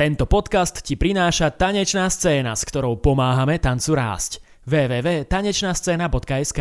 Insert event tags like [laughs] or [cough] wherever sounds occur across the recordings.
Tento podcast ti prináša tanečná scéna, s ktorou pomáhame tancu rásť. www.tanečnascena.sk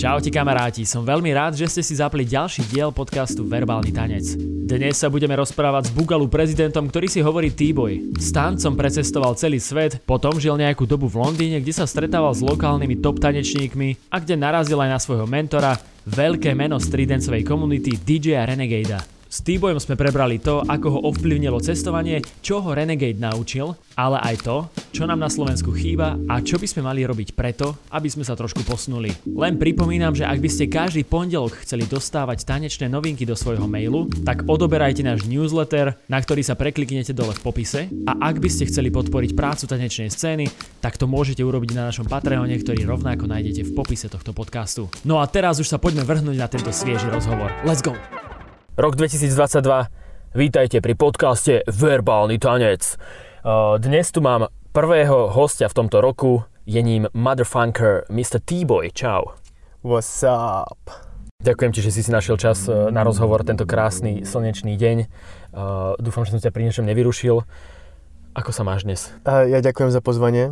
Čaute kamaráti, som veľmi rád, že ste si zapli ďalší diel podcastu Verbálny tanec. Dnes sa budeme rozprávať s Bugalu prezidentom, ktorý si hovorí T-Boy. S tancom precestoval celý svet, potom žil nejakú dobu v Londýne, kde sa stretával s lokálnymi top tanečníkmi a kde narazil aj na svojho mentora, veľké meno stridencovej komunity DJ Renegade. S T-Boyom sme prebrali to, ako ho ovplyvnilo cestovanie, čo ho Renegade naučil, ale aj to, čo nám na Slovensku chýba a čo by sme mali robiť preto, aby sme sa trošku posunuli. Len pripomínam, že ak by ste každý pondelok chceli dostávať tanečné novinky do svojho mailu, tak odoberajte náš newsletter, na ktorý sa prekliknete dole v popise a ak by ste chceli podporiť prácu tanečnej scény, tak to môžete urobiť na našom Patreone, ktorý rovnako nájdete v popise tohto podcastu. No a teraz už sa poďme vrhnúť na tento svieži rozhovor. Let's go! Rok 2022, vítajte pri podcaste Verbálny tanec. Dnes tu mám prvého hostia v tomto roku, je ním Motherfunker Mr. T-Boy. Čau. What's up? Ďakujem ti, že si si našiel čas na rozhovor tento krásny slnečný deň. Dúfam, že som ťa pri niečom nevyrušil. Ako sa máš dnes? Ja ďakujem za pozvanie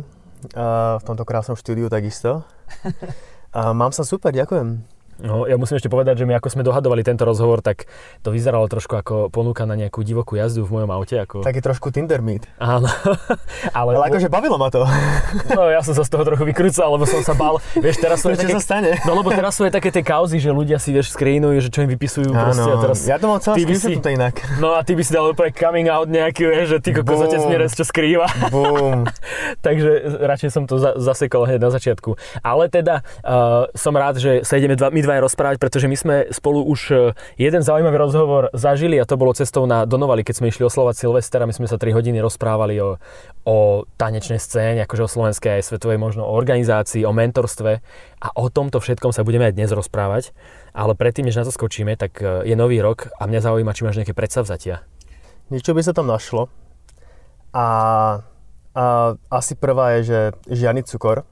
v tomto krásnom štúdiu takisto. [laughs] Mám sa super, ďakujem. No, ja musím ešte povedať, že my ako sme dohadovali tento rozhovor, tak to vyzeralo trošku ako ponuka na nejakú divokú jazdu v mojom aute. Ako... Taký trošku Tinder meet. Áno. [laughs] ale, ale akože bavilo ma to. no ja som sa z toho trochu vykrúcal, lebo som sa bál. Vieš, teraz sú také... sa stane? No lebo teraz sú aj také tie kauzy, že ľudia si vieš screenujú, že čo im vypisujú. Áno, proste, a teraz ja to mám celé si... to inak. No a ty by si dal úplne coming out nejaký, vieš, že ty kokos otec mi čo skrýva. Boom. [laughs] Takže radšej som to za- zasekol hneď na začiatku. Ale teda uh, som rád, že sa ideme dva, my dva rozprávať, pretože my sme spolu už e, jeden zaujímavý rozhovor zažili a to bolo cestou na Donovali, keď sme išli oslovať Silvestra. My sme sa 3 hodiny rozprávali o, o tanečnej scéne, akože o slovenskej aj svetovej možno o organizácii, o mentorstve a o tomto všetkom sa budeme aj dnes rozprávať. Ale predtým, než na to skočíme, tak e, je nový rok a mňa zaujíma, či máš nejaké predsavzatia. Niečo by sa tam našlo. A, a asi prvá je, že žiadny cukor,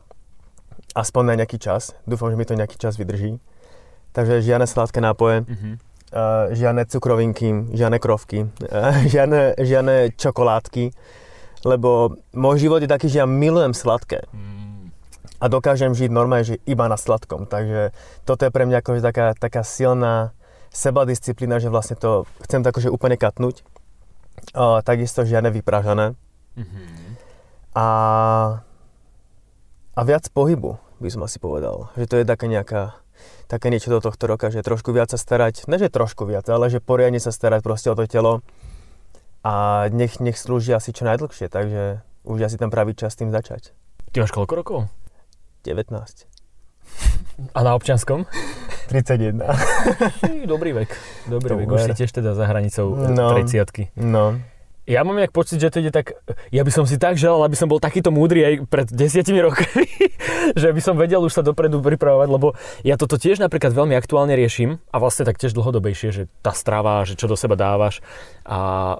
aspoň na nejaký čas. Dúfam, že mi to nejaký čas vydrží. Takže žiadne sladké nápoje, mm-hmm. uh, žiadne cukrovinky, žiadne krovky, uh, [laughs] žiadne, žiadne čokoládky, lebo môj život je taký, že ja milujem sladké. Mm. A dokážem žiť normálne, že iba na sladkom. Takže toto je pre mňa akože taká, taká silná sebadisciplína, že vlastne to chcem to akože úplne katnúť. Uh, takisto žiadne vypražané. Mm-hmm. A, a viac pohybu, by som asi povedal. Že to je taká nejaká také niečo do tohto roka, že trošku viac sa starať, ne že trošku viac, ale že poriadne sa starať proste o to telo a nech, nech slúži asi čo najdlhšie, takže už asi ten pravý čas tým začať. Ty máš koľko rokov? 19. A na občanskom? 31. [laughs] Dobrý vek. Dobrý vek. Už si tiež teda za hranicou no, 30 No. Ja mám nejak pocit, že to ide tak... Ja by som si tak želal, aby som bol takýto múdry aj pred desiatimi rokmi, [laughs] že by som vedel už sa dopredu pripravovať, lebo ja toto tiež napríklad veľmi aktuálne riešim a vlastne tak tiež dlhodobejšie, že tá strava, že čo do seba dávaš a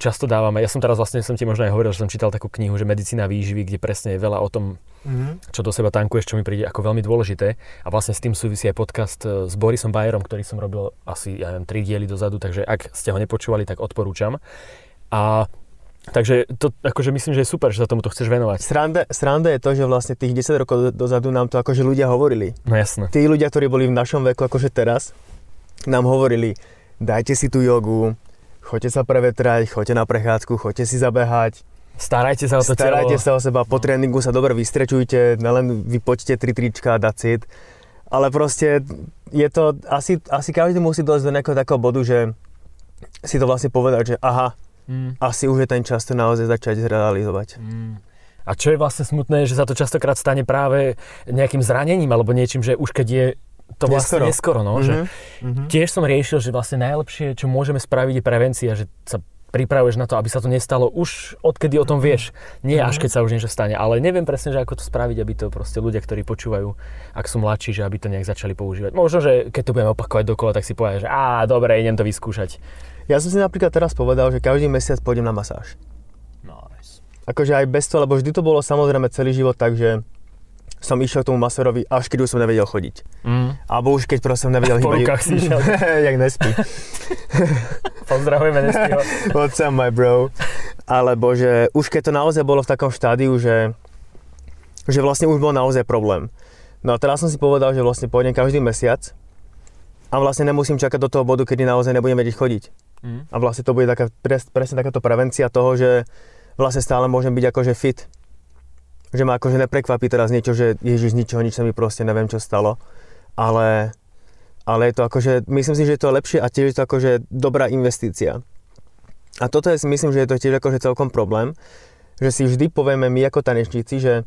často dávame, ja som teraz vlastne, som ti možno aj hovoril, že som čítal takú knihu, že medicína výživy, kde presne je veľa o tom, mm-hmm. čo do seba tankuješ, čo mi príde ako veľmi dôležité a vlastne s tým súvisí aj podcast e, s Borisom Bajerom, ktorý som robil asi, ja neviem, tri diely dozadu, takže ak ste ho nepočúvali, tak odporúčam. A Takže to akože myslím, že je super, že sa tomuto chceš venovať. Sranda, sranda je to, že vlastne tých 10 rokov dozadu nám to akože ľudia hovorili. No jasné. Tí ľudia, ktorí boli v našom veku akože teraz, nám hovorili, dajte si tú jogu, choďte sa prevetrať, choďte na prechádzku, choďte si zabehať. Starajte sa o to Starajte telo. sa o seba, po no. tréningu sa dobre vystrečujte, nelen vypočte tri trička dacit. Ale proste je to, asi, asi každý musí dojsť do nejakého takého bodu, že si to vlastne povedať, že aha, mm. asi už je ten čas to naozaj začať zrealizovať. Mm. A čo je vlastne smutné, že sa to častokrát stane práve nejakým zranením alebo niečím, že už keď je to vlastne neskoro, neskoro no, mm-hmm. že mm-hmm. tiež som riešil, že vlastne najlepšie, čo môžeme spraviť je prevencia, že sa pripravuješ na to, aby sa to nestalo už odkedy o tom vieš. Nie až keď sa už niečo stane, ale neviem presne, že ako to spraviť, aby to proste ľudia, ktorí počúvajú, ak sú mladší, že aby to nejak začali používať. Možno, že keď to budeme opakovať dokola, tak si povedia, že á, dobre, idem to vyskúšať. Ja som si napríklad teraz povedal, že každý mesiac pôjdem na masáž. Nice. Akože aj bez toho, lebo vždy to bolo samozrejme celý život tak, že som išiel k tomu maserovi, až keď už som nevedel chodiť. Mm. Alebo už keď proste som nevedel Po hýbať. rukách si išiel. [laughs] Jak nespí. [laughs] Pozdravujeme Nestyho. [laughs] What's up, my bro? Alebo že už keď to naozaj bolo v takom štádiu, že, že vlastne už bol naozaj problém. No a teraz som si povedal, že vlastne pôjdem každý mesiac a vlastne nemusím čakať do toho bodu, kedy naozaj nebudem vedieť chodiť. Mm. A vlastne to bude taká, pres, presne takáto prevencia toho, že vlastne stále môžem byť akože fit. Že ma akože neprekvapí teraz niečo, že ježiš, z ničoho nič sa mi proste neviem, čo stalo. Ale, ale je to akože, myslím si, že je to lepšie a tiež je to akože dobrá investícia. A toto je, myslím, že je to tiež akože celkom problém, že si vždy povieme my ako tanečníci, že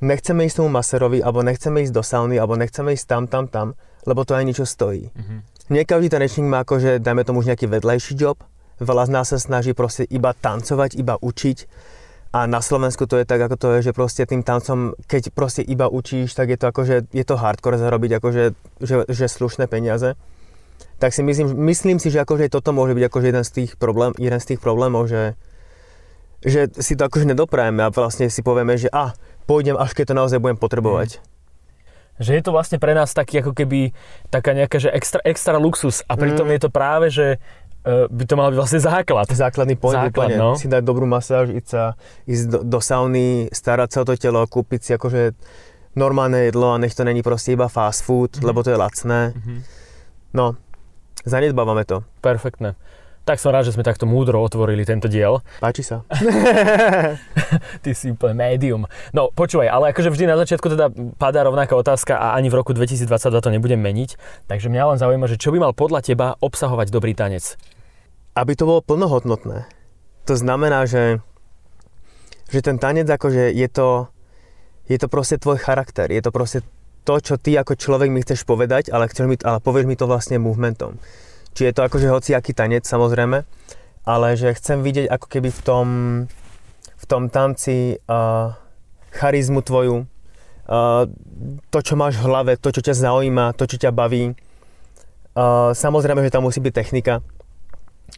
nechceme ísť tomu maserovi, alebo nechceme ísť do sauny, alebo nechceme ísť tam, tam, tam, lebo to aj niečo stojí. Mhm. Nie každý tanečník má akože, dajme tomu už nejaký vedľajší job, veľa z nás sa snaží proste iba tancovať, iba učiť a na Slovensku to je tak, ako to je, že proste tým tancom, keď proste iba učíš, tak je to akože, je to hardcore zarobiť akože, že, že slušné peniaze. Tak si myslím, myslím si, že akože toto môže byť akože jeden z tých, problém, jeden z tých problémov, že, že si to akože nedoprajeme a vlastne si povieme, že a, pôjdem, až keď to naozaj budem potrebovať. Že je to vlastne pre nás taký ako keby taká nejaká, že extra, extra luxus a pritom Mm. je to práve, že e, by to mal byť vlastne základ. Základný point Základ, úplne. no. Si dať dobrú masáž, ísť, sa, ísť do, do sauny, starať sa o to telo, kúpiť si akože normálne jedlo a nech to není proste iba fast food, Mhm. lebo to je lacné. Mhm. No, zanedbávame to. Perfektné. Tak som rád, že sme takto múdro otvorili tento diel. Páči sa. [laughs] Ty si úplne médium. No počúvaj, ale akože vždy na začiatku teda padá rovnaká otázka a ani v roku 2022 to nebudem meniť. Takže mňa len zaujíma, že čo by mal podľa teba obsahovať dobrý tanec? Aby to bolo plnohodnotné. To znamená, že, že ten tanec akože je to, je to proste tvoj charakter. Je to proste to, čo ty ako človek mi chceš povedať, ale, chceš mi, ale povieš mi to vlastne movementom. Či je to akože hociaký tanec, samozrejme, ale že chcem vidieť ako keby v tom, v tom tanci uh, charizmu tvoju, uh, to, čo máš v hlave, to, čo ťa zaujíma, to, čo ťa baví. Uh, samozrejme, že tam musí byť technika,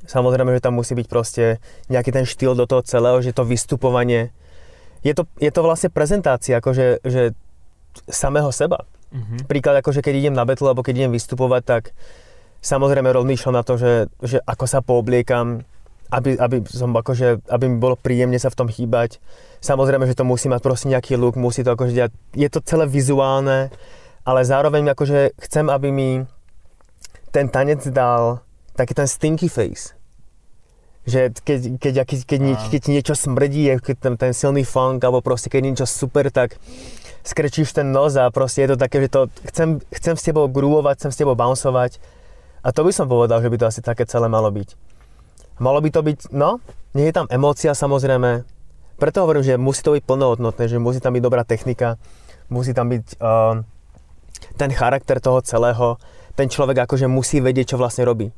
Samozrejme, že tam musí byť proste nejaký ten štýl do toho celého, že to vystupovanie. Je to, je to vlastne prezentácia akože, že samého seba. Mhm. Príklad, akože keď idem na battle alebo keď idem vystupovať, tak samozrejme rozmýšľam na to, že, že ako sa poobliekam, aby, aby, som akože, aby mi bolo príjemne sa v tom chýbať. Samozrejme, že to musí mať proste nejaký look, musí to akože diať. Je to celé vizuálne, ale zároveň akože chcem, aby mi ten tanec dal taký ten stinky face. Že keď, keď, keď, keď, nie, keď niečo smrdí, keď ten, ten silný funk, alebo proste keď niečo super, tak skrečíš ten nos a proste je to také, že to chcem, chcem s tebou groovovať, chcem s tebou bouncovať. A to by som povedal, že by to asi také celé malo byť. Malo by to byť, no, nie je tam emócia samozrejme. Preto hovorím, že musí to byť plnohodnotné, že musí tam byť dobrá technika, musí tam byť uh, ten charakter toho celého. Ten človek akože musí vedieť, čo vlastne robí.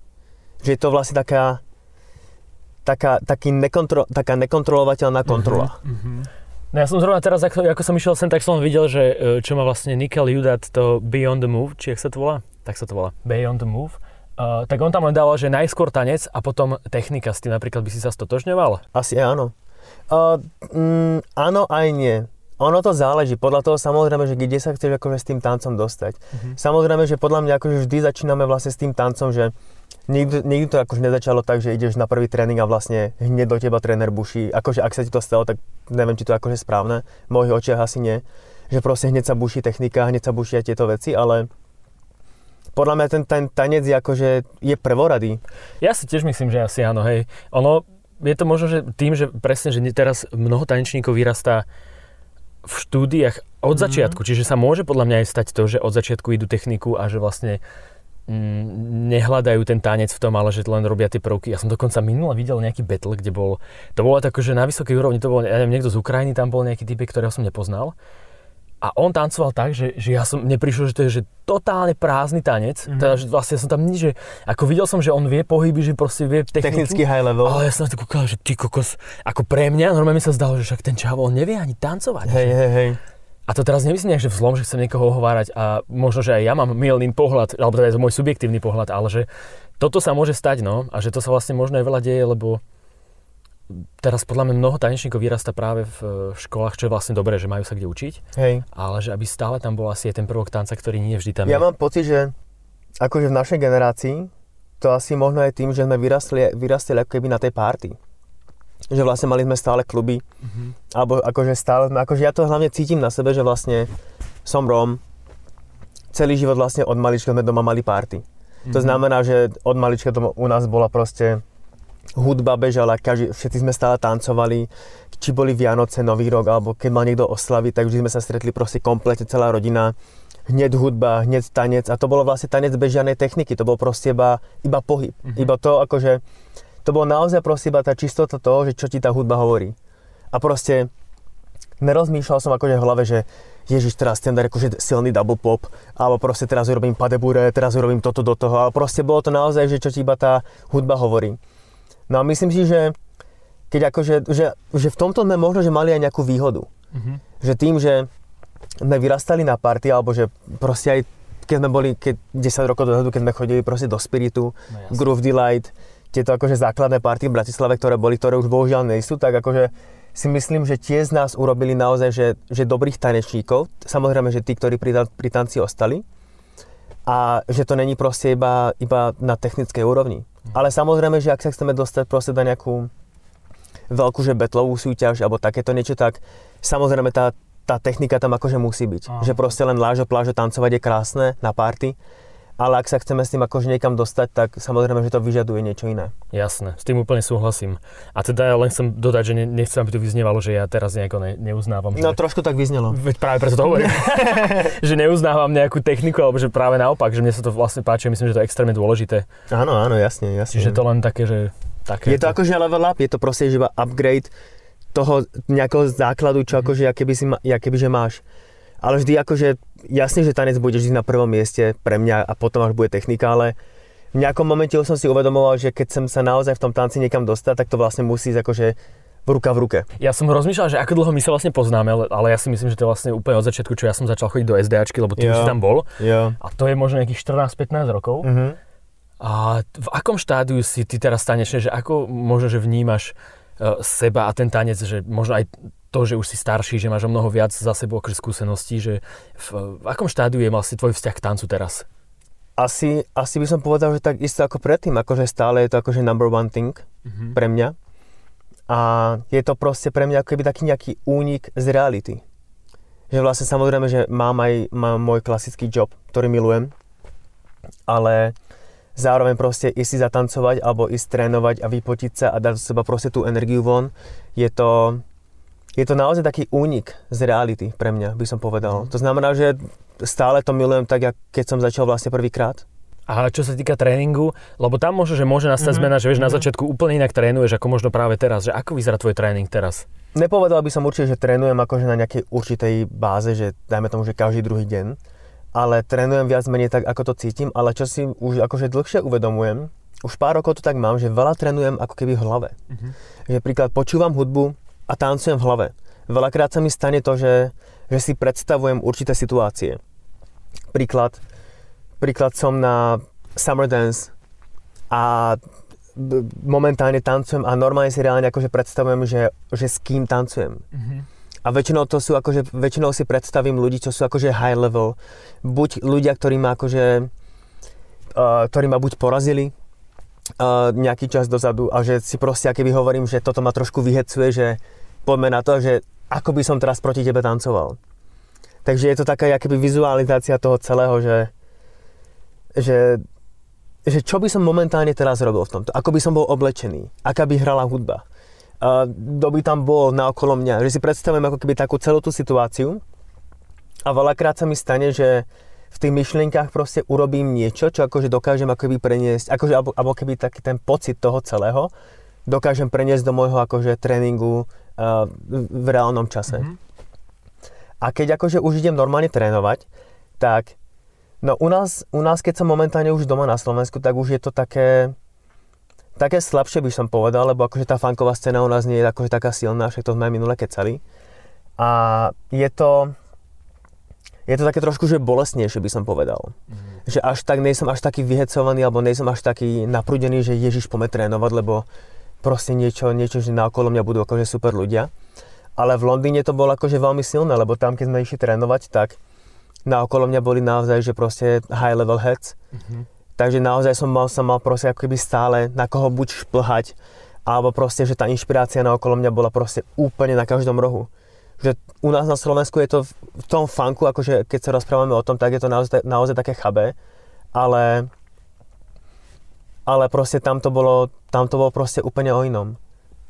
Že je to vlastne taká, taká, taký nekontro, taká nekontrolovateľná kontrola. Mhm. No ja som zrovna teraz, ako, ako som išiel sem, tak som videl, že e, čo má vlastne Nickel Judat, to Beyond the Move, či jak sa to volá? Tak sa to volá. Beyond the Move. Uh, tak on tam len dával, že najskôr tanec a potom technika. S tým napríklad by si sa stotožňoval? Asi áno. Uh, mm, áno aj nie. Ono to záleží, podľa toho samozrejme, že kde sa chceš akože s tým tancom dostať. Mhm. Samozrejme, že podľa mňa akože vždy začíname vlastne s tým tancom, že nikdy, nikdy to akože nezačalo tak, že ideš na prvý tréning a vlastne hneď do teba tréner buší. Akože ak sa ti to stalo, tak neviem, či to je akože správne. V mojich očiach asi nie. Že proste hneď sa buší technika, hneď sa bušia tieto veci, ale podľa mňa ten, ten tanec je akože je prvorady. Ja si tiež myslím, že asi áno, hej. Ono, je to možno, že tým, že presne, že teraz mnoho tanečníkov vyrastá v štúdiách od Mhm. začiatku, čiže sa môže podľa mňa aj stať to, že od začiatku idú techniku a že vlastne mm, nehľadajú ten tanec v tom, ale že len robia tie prvky. Ja som dokonca minule videl nejaký battle, kde bol, to bolo tak, že na vysokej úrovni, to bol, ja neviem, niekto z Ukrajiny, tam bol nejaký typek, ktorého som nepoznal. A on tancoval tak, že, že ja som, mne prišlo, že to je že totálne prázdny tanec. Mhm. Teda, že vlastne som tam nič, že ako videl som, že on vie pohyby, že proste vie techniku. Technický high level. Ale ja som na to kúkal, že ty kokos, ako pre mňa, normálne mi sa zdalo, že však ten čavo, on nevie ani tancovať. Hej, hej, hej. A to teraz nemyslím nejak, že vzlom, že chcem niekoho ohovárať a možno, že aj ja mám milný pohľad, alebo teda je to môj subjektívny pohľad, ale že toto sa môže stať, no, a že to sa vlastne možno aj veľa deje, lebo teraz podľa mňa mnoho tanečníkov vyrasta práve v školách, čo je vlastne dobré, že majú sa kde učiť. Hej. Ale že aby stále tam bol asi aj ten prvok tanca, ktorý nie vždy tam ja je. mám pocit, že akože v našej generácii to asi možno aj tým, že sme vyrastli, vyrastli ako keby na tej party. Že vlastne mali sme stále kluby, mm-hmm. alebo akože stále sme, akože ja to hlavne cítim na sebe, že vlastne som Rom, celý život vlastne od malička sme doma mali party. Mm-hmm. To Mhm. znamená, že od malička to u nás bola proste hudba bežala, každý, všetci sme stále tancovali, či boli Vianoce, Nový rok, alebo keď mal niekto oslavy, tak vždy sme sa stretli proste kompletne celá rodina, hneď hudba, hneď tanec a to bolo vlastne tanec bez žiadnej techniky, to bol proste iba, iba pohyb, Mhm. iba to akože, to bolo naozaj proste iba tá čistota toho, že čo ti tá hudba hovorí. A proste nerozmýšľal som akože v hlave, že Ježiš, teraz chcem dať akože silný double pop, alebo proste teraz urobím padebure, teraz urobím toto do toho, ale proste bolo to naozaj, že čo ti iba tá hudba hovorí. No a myslím si, že keď akože, že, že v tomto sme možno, že mali aj nejakú výhodu. Mhm. Že tým, že sme vyrastali na party, alebo že proste aj keď sme boli keď 10 rokov dozadu, keď sme chodili proste do Spiritu, No jasne. Groove Delight, tieto akože základné party v Bratislave, ktoré boli, ktoré už bohužiaľ nejsú, tak akože si myslím, že tie z nás urobili naozaj, že, že dobrých tanečníkov. Samozrejme, že tí, ktorí pri, pri tanci ostali. A že to není proste iba, iba na technickej úrovni. Ale samozrejme, že ak sa chceme dostať proste na nejakú veľkú, že betlovú súťaž alebo takéto niečo, tak samozrejme tá, tá technika tam akože musí byť. Áno. Že proste len lážo, plážo, tancovať je krásne na party, ale ak sa chceme s tým akože niekam dostať, tak samozrejme, že to vyžaduje niečo iné. Jasné, s tým úplne súhlasím. A teda ja len chcem dodať, že ne, nechcem, aby tu vyznievalo, že ja teraz nejako ne, neuznávam. No že... trošku tak vyznelo. Veď práve preto to hovorím. [laughs] že neuznávam nejakú techniku, alebo že práve naopak, že mne sa to vlastne páči, myslím, že to je extrémne dôležité. Áno, áno, jasne, jasne. Čiže to len také, že... Také, Je to akože level up, je to proste že iba upgrade toho nejakého základu, čo akože, aké by si aké by, že máš. Ale vždy akože, jasne, že tanec bude vždy na prvom mieste pre mňa a potom až bude technika, ale v nejakom momente som si uvedomoval, že keď som sa naozaj v tom tanci niekam dostať, tak to vlastne musí akože v ruka v ruke. Ja som rozmýšľal, že ako dlho my sa vlastne poznáme, ale- ale ja si myslím, že to je vlastne úplne od začiatku, čo ja som začal chodiť do SDAčky, lebo ty už si tam bol. Jo. A to je možno nejakých 14-15 rokov. Mhm. A v akom štádiu si ty teraz tanečne, že ako možno, že vnímaš e, seba a ten tanec, že možno aj to, že už si starší, že máš o mnoho viac za sebou akože skúseností, že v, v akom štádiu je vlastne tvoj vzťah k tancu teraz? Asi, asi by som povedal, že tak isto ako predtým, akože stále je to akože number one thing Mhm. pre mňa. A je to proste pre mňa ako keby taký nejaký únik z reality. Že vlastne samozrejme, že mám aj mám môj klasický job, ktorý milujem, ale zároveň proste ísť si zatancovať alebo ísť trénovať a vypotiť sa a dať z seba proste tú energiu von, je to, je to naozaj taký únik z reality pre mňa, by som povedal. To znamená, že stále to milujem tak, jak keď som začal vlastne prvýkrát. A čo sa týka tréningu, lebo tam možno, že môže nastať Mhm, zmena, že vieš, na mhm. začiatku úplne inak trénuješ, ako možno práve teraz, že ako vyzerá tvoj tréning teraz? Nepovedal by som určite, že trénujem akože na nejakej určitej báze, že dajme tomu, že každý druhý deň, ale trénujem viac menej tak, ako to cítim, ale čo si už akože dlhšie uvedomujem, už pár rokov to tak mám, že veľa trénujem ako keby v hlave. Že príklad počúvam hudbu a tancujem v hlave. Veľakrát sa mi stane to, že, že si predstavujem určité situácie. Príklad, príklad som na Summer Dance a momentálne tancujem a normálne si reálne akože predstavujem, že, že s kým tancujem. A väčšinou to sú akože, väčšinou si predstavím ľudí, čo sú akože high level. Buď ľudia, ktorí ma akože, uh, ktorí ma buď porazili uh, nejaký čas dozadu a že si proste akéby hovorím, že toto ma trošku vyhecuje, že poďme na to, že ako by som teraz proti tebe tancoval. Takže je to taká akoby vizualizácia toho celého, že, že, že čo by som momentálne teraz robil v tomto. Ako by som bol oblečený, aká by hrala hudba kto by tam bol naokolo mňa. Že si predstavujem ako keby takú celú tú situáciu a veľakrát sa mi stane, že v tých myšlienkach proste urobím niečo, čo akože dokážem akoby preniesť, akože, alebo, alebo keby taký ten pocit toho celého dokážem preniesť do môjho akože tréningu uh, v reálnom čase. Mhm. A keď akože už idem normálne trénovať, tak no u nás, u nás, keď som momentálne už doma na Slovensku, tak už je to také, také slabšie by som povedal, lebo akože tá funková scéna u nás nie je akože taká silná, však to sme aj minule kecali. A je to, je to také trošku, že bolestnejšie by som povedal. Že až tak nejsem až taký vyhecovaný, alebo nejsem až taký naprúdený, že Ježiš pome trénovať, lebo proste niečo, niečo, že na okolo mňa budú akože super ľudia. Ale v Londýne to bolo akože veľmi silné, lebo tam, keď sme išli trénovať, tak na okolo mňa boli naozaj, že proste high level heads. Mm-hmm. Takže naozaj som mal, som mal proste ako keby stále na koho buď šplhať, alebo proste, že tá inšpirácia na okolo mňa bola proste úplne na každom rohu. Že u nás na Slovensku je to v tom funku, akože keď sa rozprávame o tom, tak je to naozaj, naozaj také chabé, ale, ale proste tam to bolo, tam to bolo proste úplne o inom.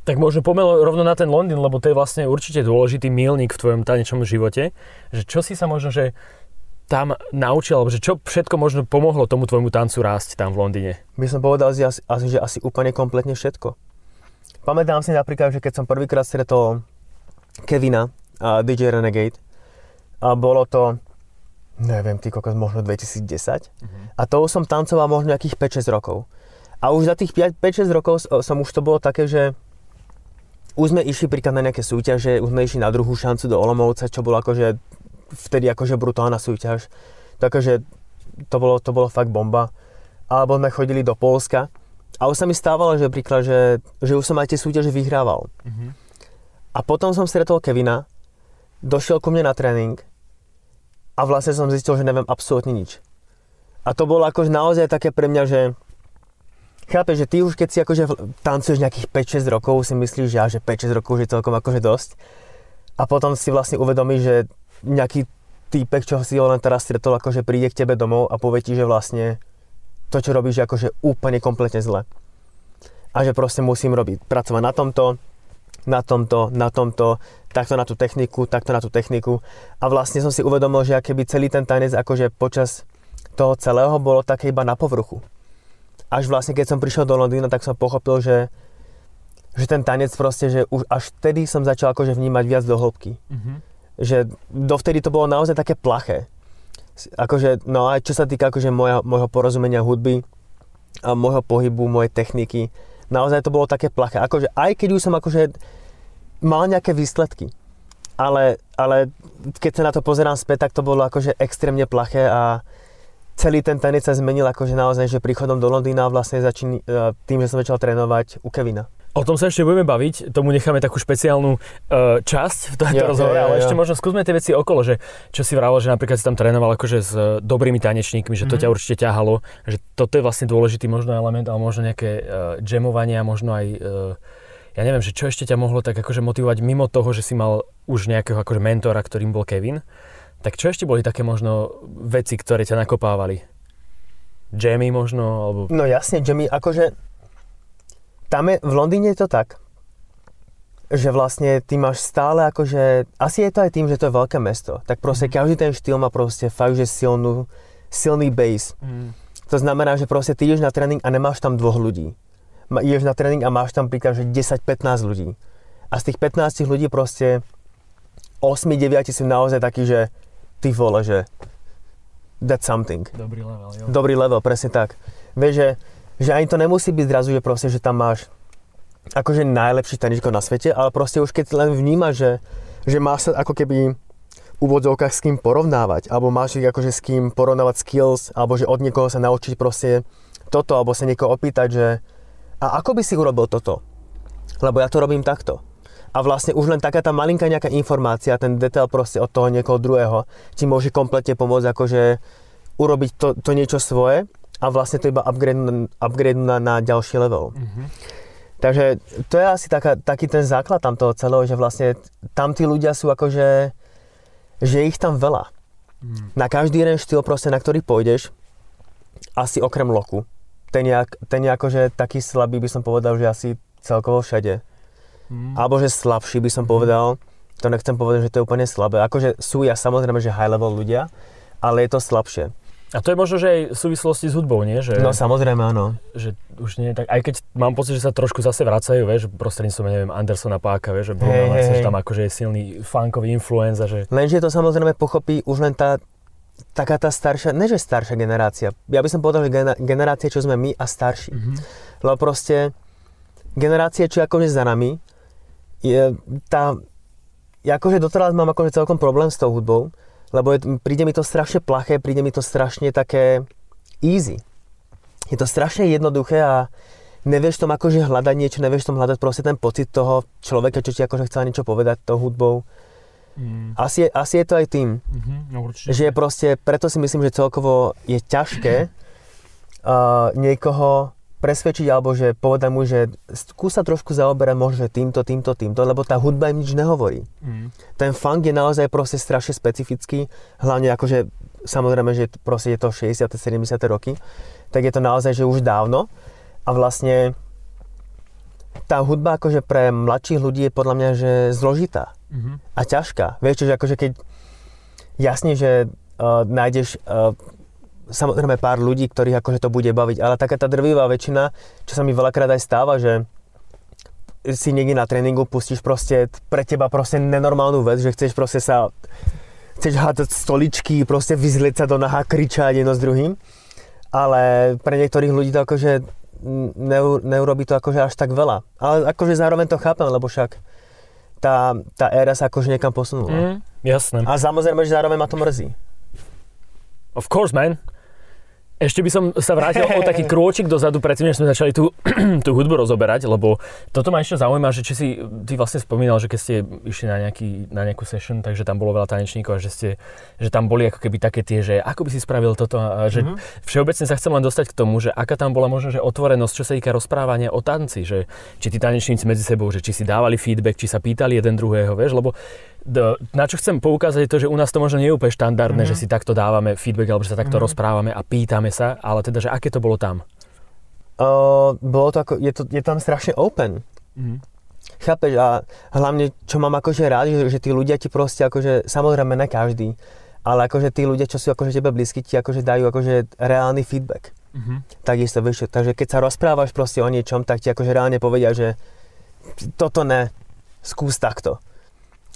Tak možno poďme rovno na ten Londýn, lebo to je vlastne určite dôležitý milník v tvojom tanečnom živote. Že čo si sa možno, že tam naučil, alebo že čo všetko možno pomohlo tomu tvojmu tancu rásť tam v Londýne? By som povedal, že asi, že asi úplne kompletne všetko. Pamätám si napríklad, že keď som prvýkrát stretol Kevina a DJ Renegade, a bolo to, neviem, ty kokos, možno 2010. Uh-huh. A to už som tancoval možno nejakých 5-6 rokov. A už za tých 5-6 rokov som už to bolo také, že už sme išli príklad na nejaké súťaže, už sme išli na druhú šancu do Olomouca, čo bolo akože vtedy akože brutálna súťaž. Takže to bolo, to bolo fakt bomba. Alebo sme chodili do Polska a už sa mi stávalo, že príklad, že, že už som aj tie súťaže vyhrával. Mm-hmm. A potom som stretol Kevina, došiel ku mne na tréning a vlastne som zistil, že neviem absolútne nič. A to bolo akože naozaj také pre mňa, že Chápeš, že ty už keď si akože tancuješ nejakých 5-6 rokov, si myslíš, že, ja, že 5-6 rokov už je celkom akože dosť. A potom si vlastne uvedomíš, že nejaký týpek, čo si ho len teraz stretol, akože príde k tebe domov a povie ti, že vlastne to, čo robíš, je akože úplne kompletne zle. A že proste musím robiť, pracovať na tomto, na tomto, na tomto, takto na tú techniku, takto na tú techniku. A vlastne som si uvedomil, že keby celý ten tanec akože počas toho celého bolo také iba na povrchu až vlastne keď som prišiel do Londýna, tak som pochopil, že, že ten tanec proste, že už až vtedy som začal akože vnímať viac do hĺbky. Mm-hmm. Že dovtedy to bolo naozaj také plaché. Akože, no aj čo sa týka akože moja, môjho porozumenia hudby, a môjho pohybu, mojej techniky, naozaj to bolo také plaché. Akože aj keď už som akože mal nejaké výsledky, ale, ale keď sa na to pozerám späť, tak to bolo akože extrémne plaché a, celý ten tanec sa zmenil akože naozaj, že príchodom do Londýna vlastne začín, e, tým, že som začal trénovať u Kevina. O tom sa ešte budeme baviť, tomu necháme takú špeciálnu uh, časť v tomto rozhovore, ale ešte možno skúsme tie veci okolo, že čo si vravel, že napríklad si tam trénoval akože s dobrými tanečníkmi, že to mm-hmm. ťa určite ťahalo, že toto je vlastne dôležitý možno element, ale možno nejaké uh, jamovania, možno aj uh, ja neviem, že čo ešte ťa mohlo tak akože motivovať mimo toho, že si mal už nejakého akože mentora, ktorým bol Kevin, tak čo ešte boli také možno veci, ktoré ťa nakopávali? Jamie možno? Alebo... No jasne, Jamie, akože tam je, v Londýne je to tak, že vlastne ty máš stále akože, asi je to aj tým, že to je veľké mesto, tak proste mm. každý ten štýl má proste fakt, že silnú, silný base. Mm. To znamená, že proste ty ideš na tréning a nemáš tam dvoch ľudí. Ideš na tréning a máš tam príklad, že 10-15 ľudí. A z tých 15 ľudí proste 8-9 sú naozaj takí, že ty vole, že that's something. Dobrý level, jo. Dobrý level, presne tak. Vieš, že, že ani to nemusí byť zrazu, že proste, že tam máš akože najlepší taničko na svete, ale proste už keď len vnímaš, že, že máš sa ako keby úvodzovkách s kým porovnávať, alebo máš akože s kým porovnávať skills, alebo že od niekoho sa naučiť proste toto, alebo sa niekoho opýtať, že a ako by si urobil toto? Lebo ja to robím takto a vlastne už len taká tá malinká nejaká informácia, ten detail proste od toho niekoho druhého ti môže kompletne pomôcť akože urobiť to, to niečo svoje a vlastne to iba upgrade, upgrade na, na ďalší level. Mm-hmm. Takže to je asi taká, taký ten základ tam toho celého, že vlastne tam tí ľudia sú akože, že ich tam veľa. Mm. Na každý jeden štýl proste, na ktorý pôjdeš, asi okrem loku. Ten je, ten je akože taký slabý, by som povedal, že asi celkovo všade mm. alebo že slabší by som povedal. To nechcem povedať, že to je úplne slabé. Akože sú ja samozrejme, že high level ľudia, ale je to slabšie. A to je možno, že aj v súvislosti s hudbou, nie? Že, no samozrejme, áno. Že už nie tak, aj keď mám pocit, že sa trošku zase vracajú, vieš, prostredníctvom, neviem, Andersona Páka, vieš, že Bruno hey, hey. že tam akože je silný funkový influence a že... Lenže to samozrejme pochopí už len tá, taká tá staršia, ne že staršia generácia, ja by som povedal, že generácia, čo sme my a starší. Mm-hmm. Lebo proste generácie, čo akože za nami, je tá, ja akože doteraz mám akože celkom problém s tou hudbou, lebo je, príde mi to strašne plaché, príde mi to strašne také easy. Je to strašne jednoduché a nevieš tom akože hľadať niečo, nevieš tom hľadať proste ten pocit toho človeka, čo ti akože chcel niečo povedať tou hudbou. Mm. Asi, je, asi je to aj tým. Mm-hmm, no určite. Že je proste, preto si myslím, že celkovo je ťažké uh, [clears throat] niekoho presvedčiť, alebo že povedať mu, že skúsa trošku zaoberať možno týmto, týmto, týmto, lebo tá hudba im nič nehovorí. Mm. Ten funk je naozaj proste strašne specifický, hlavne akože, samozrejme, že proste je to 60. 70. roky, tak je to naozaj, že už dávno a vlastne tá hudba akože pre mladších ľudí je podľa mňa, že zložitá mm-hmm. a ťažká. Vieš, že akože keď jasne, že uh, nájdeš uh, samozrejme pár ľudí, ktorých akože to bude baviť, ale taká tá drvivá väčšina, čo sa mi veľakrát aj stáva, že si niekde na tréningu pustíš proste pre teba proste nenormálnu vec, že chceš proste sa chceš hádať stoličky, proste vyzlieť sa do naha, kričať jedno s druhým. Ale pre niektorých ľudí to akože neu, neurobí to akože až tak veľa. Ale akože zároveň to chápem, lebo však tá, tá éra sa akože niekam posunula. Mm, jasné. A samozrejme, že zároveň ma to mrzí. Of course, man. Ešte by som sa vrátil o taký [laughs] krôčik dozadu, predtým, než sme začali tú, [clears throat] tú hudbu rozoberať, lebo toto ma ešte zaujíma, že či si ty vlastne spomínal, že keď ste išli na, nejaký, na nejakú session, takže tam bolo veľa tanečníkov a že, ste, že tam boli ako keby také tie, že ako by si spravil toto a že mm-hmm. všeobecne sa chcem len dostať k tomu, že aká tam bola možno, že otvorenosť, čo sa týka rozprávania o tanci, že či tí tanečníci medzi sebou, že či si dávali feedback, či sa pýtali jeden druhého, vieš, lebo na čo chcem poukázať je to, že u nás to možno nie je úplne štandardné, mm-hmm. že si takto dávame feedback alebo že sa takto mm-hmm. rozprávame a pýtame sa, ale teda, že aké to bolo tam? Uh, bolo to ako, je, to, je tam strašne open. Mm-hmm. Chápeš? A hlavne, čo mám akože rád, že, že tí ľudia ti proste akože, samozrejme ne každý, ale akože tí ľudia, čo sú akože tebe blízky, ti akože dajú akože reálny feedback. Mm-hmm. Takisto, vieš, takže keď sa rozprávaš proste o niečom, tak ti akože reálne povedia, že toto ne, skús takto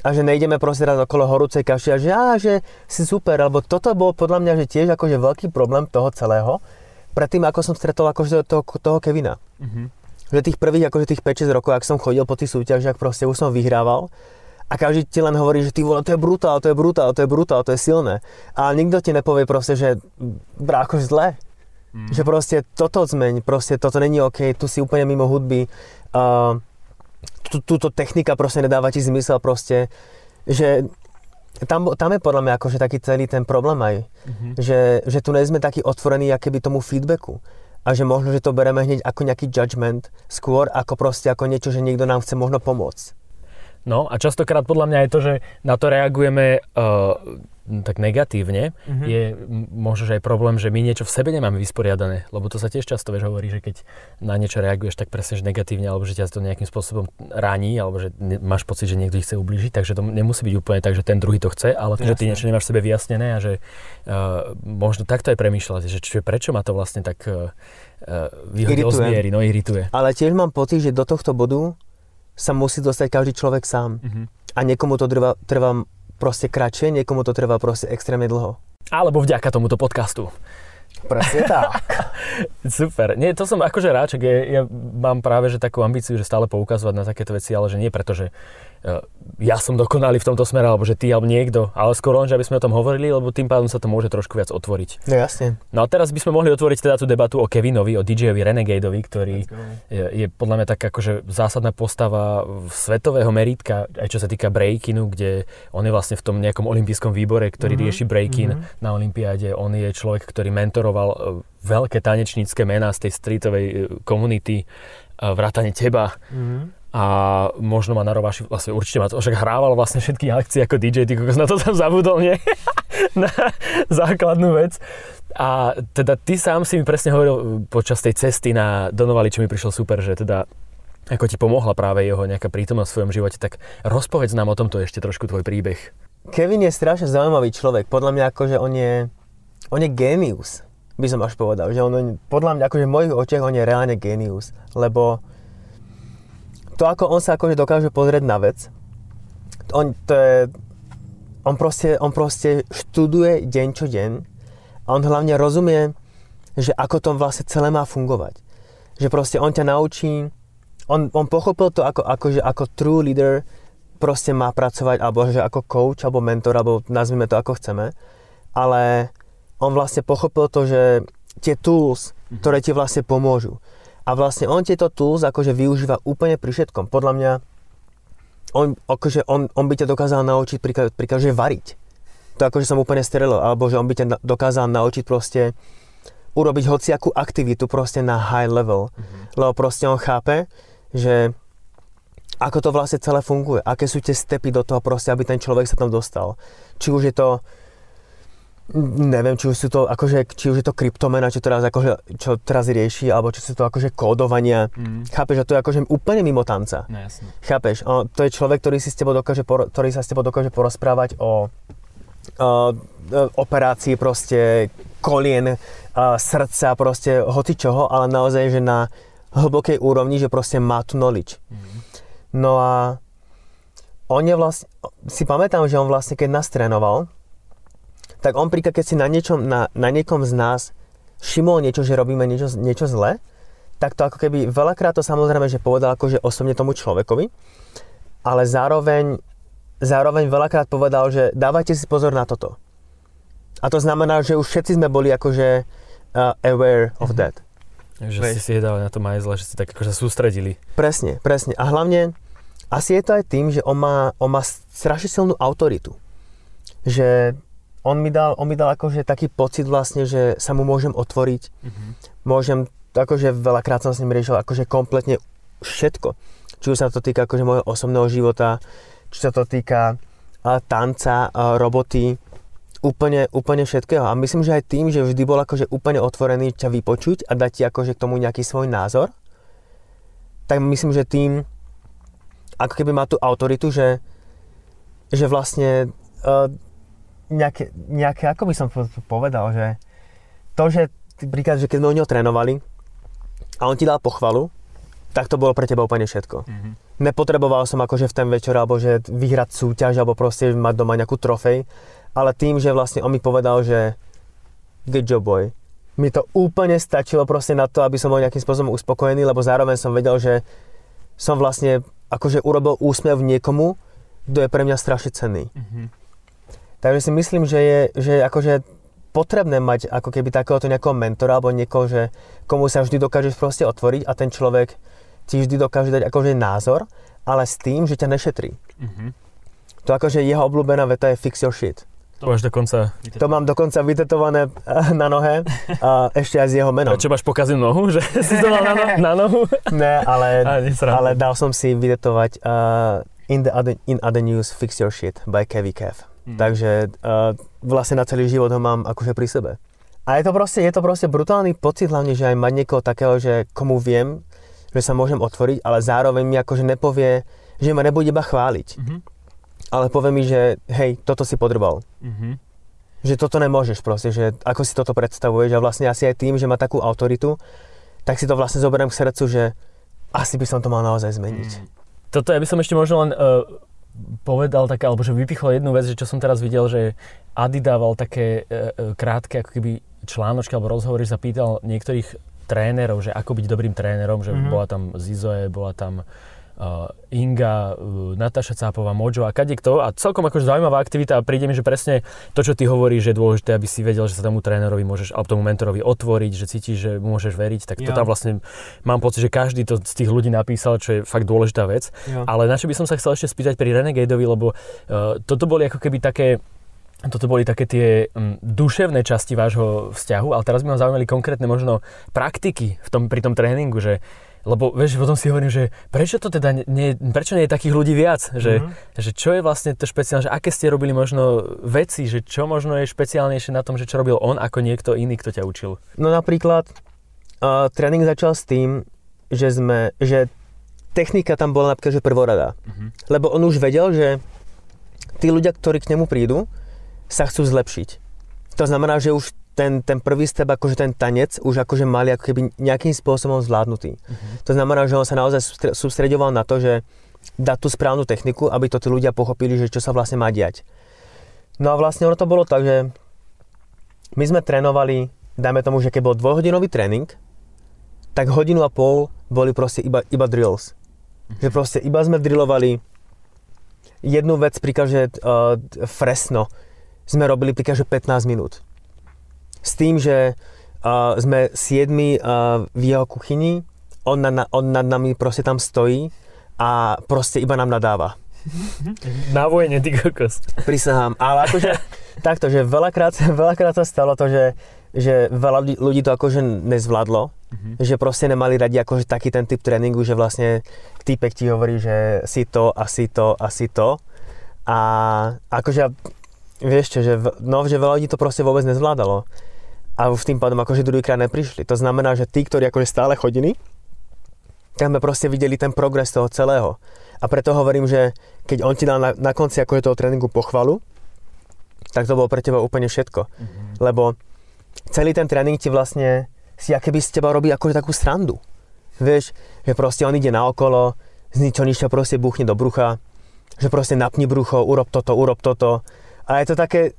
a že nejdeme proste raz okolo horúcej kaši a že, á, že si super, lebo toto bol podľa mňa že tiež akože veľký problém toho celého, predtým ako som stretol akože toho, toho Kevina. Mm-hmm. Že tých prvých akože tých 5-6 rokov, ak som chodil po tých súťažiach, proste už som vyhrával a každý ti len hovorí, že ty vole, to je brutál, to je brutál, to je brutál, to je silné. A nikto ti nepovie proste, že bráko zle. Mm. Že proste toto zmeň, proste toto není OK, tu si úplne mimo hudby. Uh, túto technika proste nedáva ti zmysel proste, že tam, tam je podľa mňa akože taký celý ten problém aj, mm-hmm. že, že tu nejsme takí otvorení keby tomu feedbacku a že možno, že to bereme hneď ako nejaký judgment skôr ako proste ako niečo, že niekto nám chce možno pomôcť. No a častokrát podľa mňa je to, že na to reagujeme uh, tak negatívne, mm-hmm. je možno, že aj problém, že my niečo v sebe nemáme vysporiadané, lebo to sa tiež často vieš hovorí, že keď na niečo reaguješ tak presne že negatívne, alebo že ťa to nejakým spôsobom ráni, alebo že ne, máš pocit, že niekto chce ublížiť, takže to nemusí byť úplne tak, že ten druhý to chce, ale to, že ty niečo nemáš v sebe vyjasnené a že uh, možno takto aj premýšľať, že čo, prečo ma to vlastne tak uh, vyhodí zmiery, no irituje. Ale tiež mám pocit, že do tohto bodu sa musí dostať každý človek sám. Mm-hmm. A niekomu to trvá, trvá proste kratšie, niekomu to trvá proste extrémne dlho. Alebo vďaka tomuto podcastu. Presne [laughs] tak. Super. Nie, to som akože rád, ja, ja mám práve že takú ambíciu, že stále poukazovať na takéto veci, ale že nie preto, že ja som dokonalý v tomto smere, alebo že ty, alebo niekto, ale skôr len, že aby sme o tom hovorili, lebo tým pádom sa to môže trošku viac otvoriť. No jasne. No a teraz by sme mohli otvoriť teda tú debatu o Kevinovi, o DJ-ovi Renegadeovi, ktorý je, je podľa mňa taká akože zásadná postava svetového meritka, aj čo sa týka breakinu, kde on je vlastne v tom nejakom olympijskom výbore, ktorý mm-hmm. rieši breakin mm-hmm. na olympiáde. On je človek, ktorý mentoroval e, veľké tanečnícke mená z tej streetovej e, komunity, e, vrátane teba. Mm-hmm a možno ma na rováši, vlastne určite ma to, však hrával vlastne všetky akcie ako DJ, ty na to som zabudol, nie? [laughs] na základnú vec. A teda ty sám si mi presne hovoril počas tej cesty na Donovali, čo mi prišlo super, že teda ako ti pomohla práve jeho nejaká prítomnosť v svojom živote, tak rozpovedz nám o tomto ešte trošku tvoj príbeh. Kevin je strašne zaujímavý človek. Podľa mňa akože on je, on je genius, by som až povedal. Že on, podľa mňa akože v mojich očiach on je reálne genius, lebo to, ako on sa akože dokáže pozrieť na vec, on, to je, on, proste, on proste študuje deň čo deň a on hlavne rozumie, že ako to vlastne celé má fungovať. Že proste on ťa naučí, on, on pochopil to ako, ako, že ako true leader proste má pracovať, alebo že ako coach, alebo mentor, alebo nazvime to ako chceme, ale on vlastne pochopil to, že tie tools, ktoré ti vlastne pomôžu, A vlastne on tieto tools akože využíva úplne pri všetkom. Podľa mňa on, akože on, on by ťa dokázal naučiť príklad, príklad, že variť. To akože som úplne strelil. Alebo že on by ťa dokázal naučiť proste urobiť hociakú aktivitu proste na high level. Mm-hmm. Lebo proste on chápe, že ako to vlastne celé funguje, aké sú tie stepy do toho proste, aby ten človek sa tam dostal. Či už je to neviem, či už sú to, akože, či už je to kryptomena, čo teraz, akože, čo teraz rieši, alebo či sú to akože kódovania. Mm. Chápeš, že to je akože úplne mimo tanca. No, jasne. Chápeš, o, to je človek, ktorý, si s tebou dokáže, poro- ktorý sa s tebou dokáže porozprávať o, o, o operácii proste kolien, a srdca, proste hoci čoho, ale naozaj, že na hlbokej úrovni, že proste má tu knowledge. Mm. No a on je vlastne, si pamätám, že on vlastne keď nás trénoval, tak on príklad, keď si na, niečom, na, na niekom z nás všimol niečo, že robíme niečo, niečo zle, tak to ako keby veľakrát to samozrejme, že povedal akože osobne tomu človekovi, ale zároveň, zároveň veľakrát povedal, že dávajte si pozor na toto. A to znamená, že už všetci sme boli akože uh, aware of that. Že si si jedali na to majzle, že si tak akože sústredili. Presne, presne. A hlavne, asi je to aj tým, že on má, on má strašne silnú autoritu. Že on mi dal, on mi dal akože taký pocit vlastne, že sa mu môžem otvoriť. Mm-hmm. Môžem, akože veľakrát som s ním riešil akože kompletne všetko. Či už sa to týka akože môjho osobného života, či sa to týka tanca, roboty, úplne, úplne všetkého. A myslím, že aj tým, že vždy bol akože úplne otvorený ťa vypočuť a dať ti akože k tomu nejaký svoj názor, tak myslím, že tým ako keby má tú autoritu, že, že vlastne uh, nejaké, nejaké, ako by som povedal, že to, že príklad, že keď sme u neho trénovali a on ti dal pochvalu, tak to bolo pre teba úplne všetko. Mm-hmm. Nepotreboval som akože v ten večer, alebo že vyhrať súťaž, alebo proste mať doma nejakú trofej, ale tým, že vlastne on mi povedal, že good job boy, mi to úplne stačilo proste na to, aby som bol nejakým spôsobom uspokojený, lebo zároveň som vedel, že som vlastne akože urobil úsmev niekomu, kto je pre mňa strašne cenný. Mm-hmm. Takže si myslím, že je, že akože potrebné mať ako keby takéhoto nejakého mentora alebo niekoho, že komu sa vždy dokážeš proste otvoriť a ten človek ti vždy dokáže dať akože názor, ale s tým, že ťa nešetrí. Mm-hmm. To akože jeho obľúbená veta je fix your shit. To máš dokonca... To mám dokonca vytetované eh, na nohe a ešte aj s jeho menom. A čo máš pokazil nohu? Že [laughs] si to mal na, no- na nohu? Ne, ale, [laughs] ale dal som si vytetovať uh, in, the other, in other news Fix Your Shit by Kevy Kev. Mm. Takže uh, vlastne na celý život ho mám akože pri sebe. A je to proste, je to proste brutálny pocit hlavne, že aj mať niekoho takého, že komu viem, že sa môžem otvoriť, ale zároveň mi akože nepovie, že ma nebude iba chváliť. Mm-hmm ale povie mi, že hej, toto si podrbal. Mm-hmm. Že toto nemôžeš proste, že ako si toto predstavuješ a vlastne asi aj tým, že má takú autoritu, tak si to vlastne zoberiem k srdcu, že asi by som to mal naozaj zmeniť. Mm. Toto ja by som ešte možno len uh, povedal také, alebo že vypichol jednu vec, že čo som teraz videl, že Adi dával také uh, krátke ako keby článočky alebo rozhovory, že sa pýtal niektorých trénerov, že ako byť dobrým trénerom, že mm-hmm. bola tam Zizoe, bola tam uh, Inga, uh, Natáša Cápová, Mojo a kadekto a celkom akože zaujímavá aktivita a príde mi, že presne to, čo ty hovoríš, že je dôležité, aby si vedel, že sa tomu trénerovi môžeš, alebo tomu mentorovi otvoriť, že cítiš, že môžeš veriť, tak to tam vlastne mám pocit, že každý to z tých ľudí napísal, čo je fakt dôležitá vec. Jo. Ale na čo by som sa chcel ešte spýtať pri Renegadeovi, lebo uh, toto boli ako keby také toto boli také tie um, duševné časti vášho vzťahu, ale teraz by ma zaujímali konkrétne možno praktiky v tom, pri tom tréningu, že lebo vieš, potom si hovorím, že prečo to teda nie, prečo nie je takých ľudí viac? Že, mm-hmm. že čo je vlastne to špeciálne, že aké ste robili možno veci, že čo možno je špeciálnejšie na tom, že čo robil on ako niekto iný, kto ťa učil? No napríklad uh, tréning začal s tým, že sme, že technika tam bola napríklad, že prvorada. Mm-hmm. Lebo on už vedel, že tí ľudia, ktorí k nemu prídu, sa chcú zlepšiť. To znamená, že už ten, ten prvý step, akože ten tanec, už akože mali ako keby nejakým spôsobom zvládnutý. Uh-huh. To znamená, že on sa naozaj sústredoval na to, že dať tú správnu techniku, aby to tí ľudia pochopili, že čo sa vlastne má diať. No a vlastne ono to bolo tak, že my sme trénovali, dajme tomu, že keď bol dvojhodinový tréning, tak hodinu a pol boli proste iba, iba drills. Uh-huh. Že proste iba sme drillovali jednu vec, príklad, že uh, fresno sme robili príklad, že 15 minút s tým, že uh, sme siedmi uh, v jeho kuchyni, on, na, on nad nami proste tam stojí a proste iba nám nadáva. Na vojne, ty kokos. Prisahám. Ale akože [laughs] takto, že veľakrát, veľakrát sa stalo to, že, že veľa ľudí to akože nezvládlo, mm-hmm. že proste nemali radi akože taký ten typ tréningu, že vlastne týpek ti hovorí, že si to a si to a si to. A akože, vieš čo, že, no, že veľa ľudí to proste vôbec nezvládalo. A už tým pádom akože druhýkrát neprišli. To znamená, že tí, ktorí akože stále chodili, tak sme proste videli ten progres toho celého. A preto hovorím, že keď on ti dal na, na konci akože toho tréningu pochvalu, tak to bolo pre teba úplne všetko. Mm-hmm. Lebo celý ten tréning ti vlastne si aké by z teba robí akože takú srandu. Vieš, že proste on ide naokolo, z ničo nič proste buchne do brucha, že proste napni brucho, urob toto, urob toto. A je to také,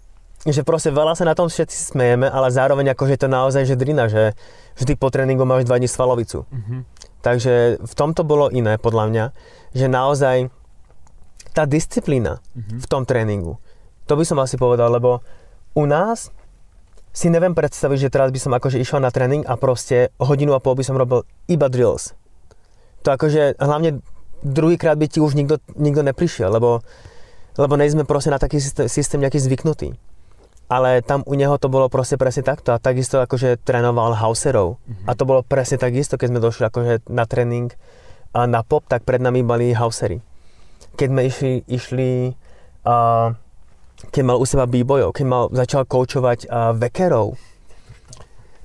že proste veľa sa na tom všetci smejeme, ale zároveň akože to naozaj že drina, že, ty po tréningu máš dva dní svalovicu. Mm-hmm. Takže v tomto bolo iné podľa mňa, že naozaj tá disciplína mm-hmm. v tom tréningu, to by som asi povedal, lebo u nás si neviem predstaviť, že teraz by som akože išiel na tréning a proste hodinu a pol by som robil iba drills. To akože hlavne druhýkrát by ti už nikto, nikto neprišiel, lebo, lebo nejsme proste na taký systém, systém nejaký zvyknutý. Ale tam u neho to bolo proste presne takto a takisto akože trénoval houserov. Mm-hmm. A to bolo presne takisto, keď sme došli akože na tréning a na pop, tak pred nami boli housery. Keď sme išli, išli uh, keď mal u seba b-bojov, keď mal, začal koučovať uh, vekerov,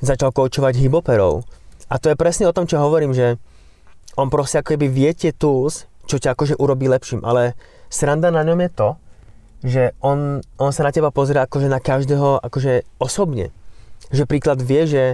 začal koučovať hiboperov. A to je presne o tom, čo hovorím, že on proste ako keby vie tie tools, čo ťa akože urobí lepším, ale sranda na ňom je to, že on, on sa na teba pozrie akože na každého akože osobne. Že príklad vie, že,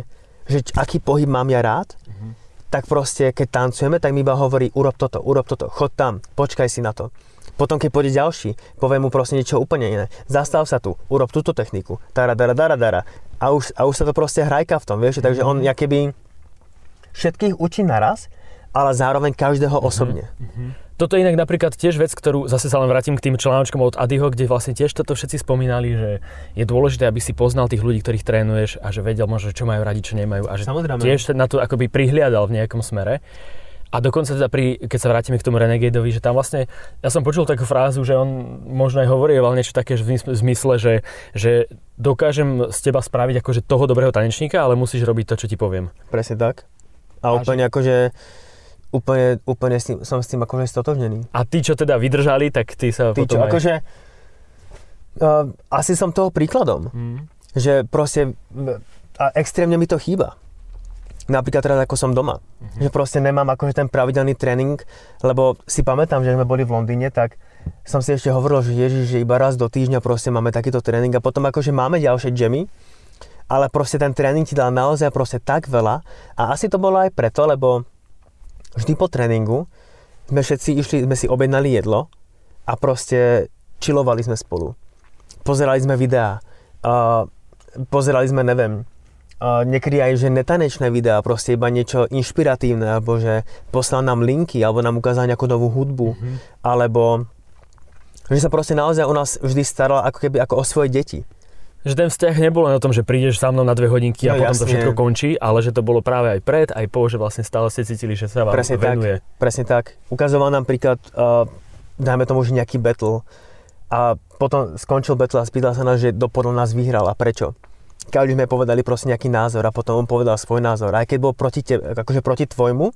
že aký pohyb mám ja rád, mm-hmm. tak proste keď tancujeme, tak mi iba hovorí urob toto, urob toto, chod tam, počkaj si na to. Potom, keď pôjde ďalší, povie mu proste niečo úplne iné. Zastav sa tu, urob túto techniku, dara, dara, dara, dara. A už, a už sa to proste hrajka v tom, vieš, takže on mhm. keby všetkých učí naraz, ale zároveň každého mm-hmm. osobne. Mm-hmm. Toto je inak napríklad tiež vec, ktorú zase sa len vrátim k tým článčkom od Adyho, kde vlastne tiež toto všetci spomínali, že je dôležité, aby si poznal tých ľudí, ktorých trénuješ a že vedel možno, čo majú radi, čo nemajú. A že Samozrejme. tiež na to akoby prihliadal v nejakom smere. A dokonca teda pri, keď sa vrátime k tomu Renegadeovi, že tam vlastne, ja som počul takú frázu, že on možno aj hovorí ale niečo také v zmysle, že, že dokážem z teba spraviť akože toho dobrého tanečníka, ale musíš robiť to, čo ti poviem. Presne tak. A, a úplne že... akože úplne, úplne s tým, som s tým akože stotožnený. A tí, čo teda vydržali, tak tí sa tí, potom čo, aj... akože, uh, asi som toho príkladom. Mm. Že proste, a extrémne mi to chýba. Napríklad teraz ako som doma. Mm-hmm. Že proste nemám akože ten pravidelný tréning, lebo si pamätám, že sme boli v Londýne, tak som si ešte hovoril, že ježiš, že iba raz do týždňa proste máme takýto tréning a potom akože máme ďalšie džemy, ale proste ten tréning ti dal naozaj proste tak veľa a asi to bolo aj preto, lebo vždy po tréningu sme všetci išli, sme si objednali jedlo a proste čilovali sme spolu. Pozerali sme videá, uh, pozerali sme, neviem, uh, niekedy aj že netanečné videá, proste iba niečo inšpiratívne, alebo že poslal nám linky, alebo nám ukázal nejakú novú hudbu, mm-hmm. alebo že sa proste naozaj u nás vždy staral ako keby ako o svoje deti že ten vzťah nebol len o tom, že prídeš sa mnou na dve hodinky a no, potom jasne. to všetko končí, ale že to bolo práve aj pred, aj po, že vlastne stále ste cítili, že sa vám presne venuje. Tak, presne tak. Ukazoval nám príklad, uh, dajme tomu, že nejaký battle a potom skončil battle a spýtal sa nás, že do podľa nás vyhral a prečo. Každý sme povedali proste nejaký názor a potom on povedal svoj názor. Aj keď bol proti, te, akože proti tvojmu,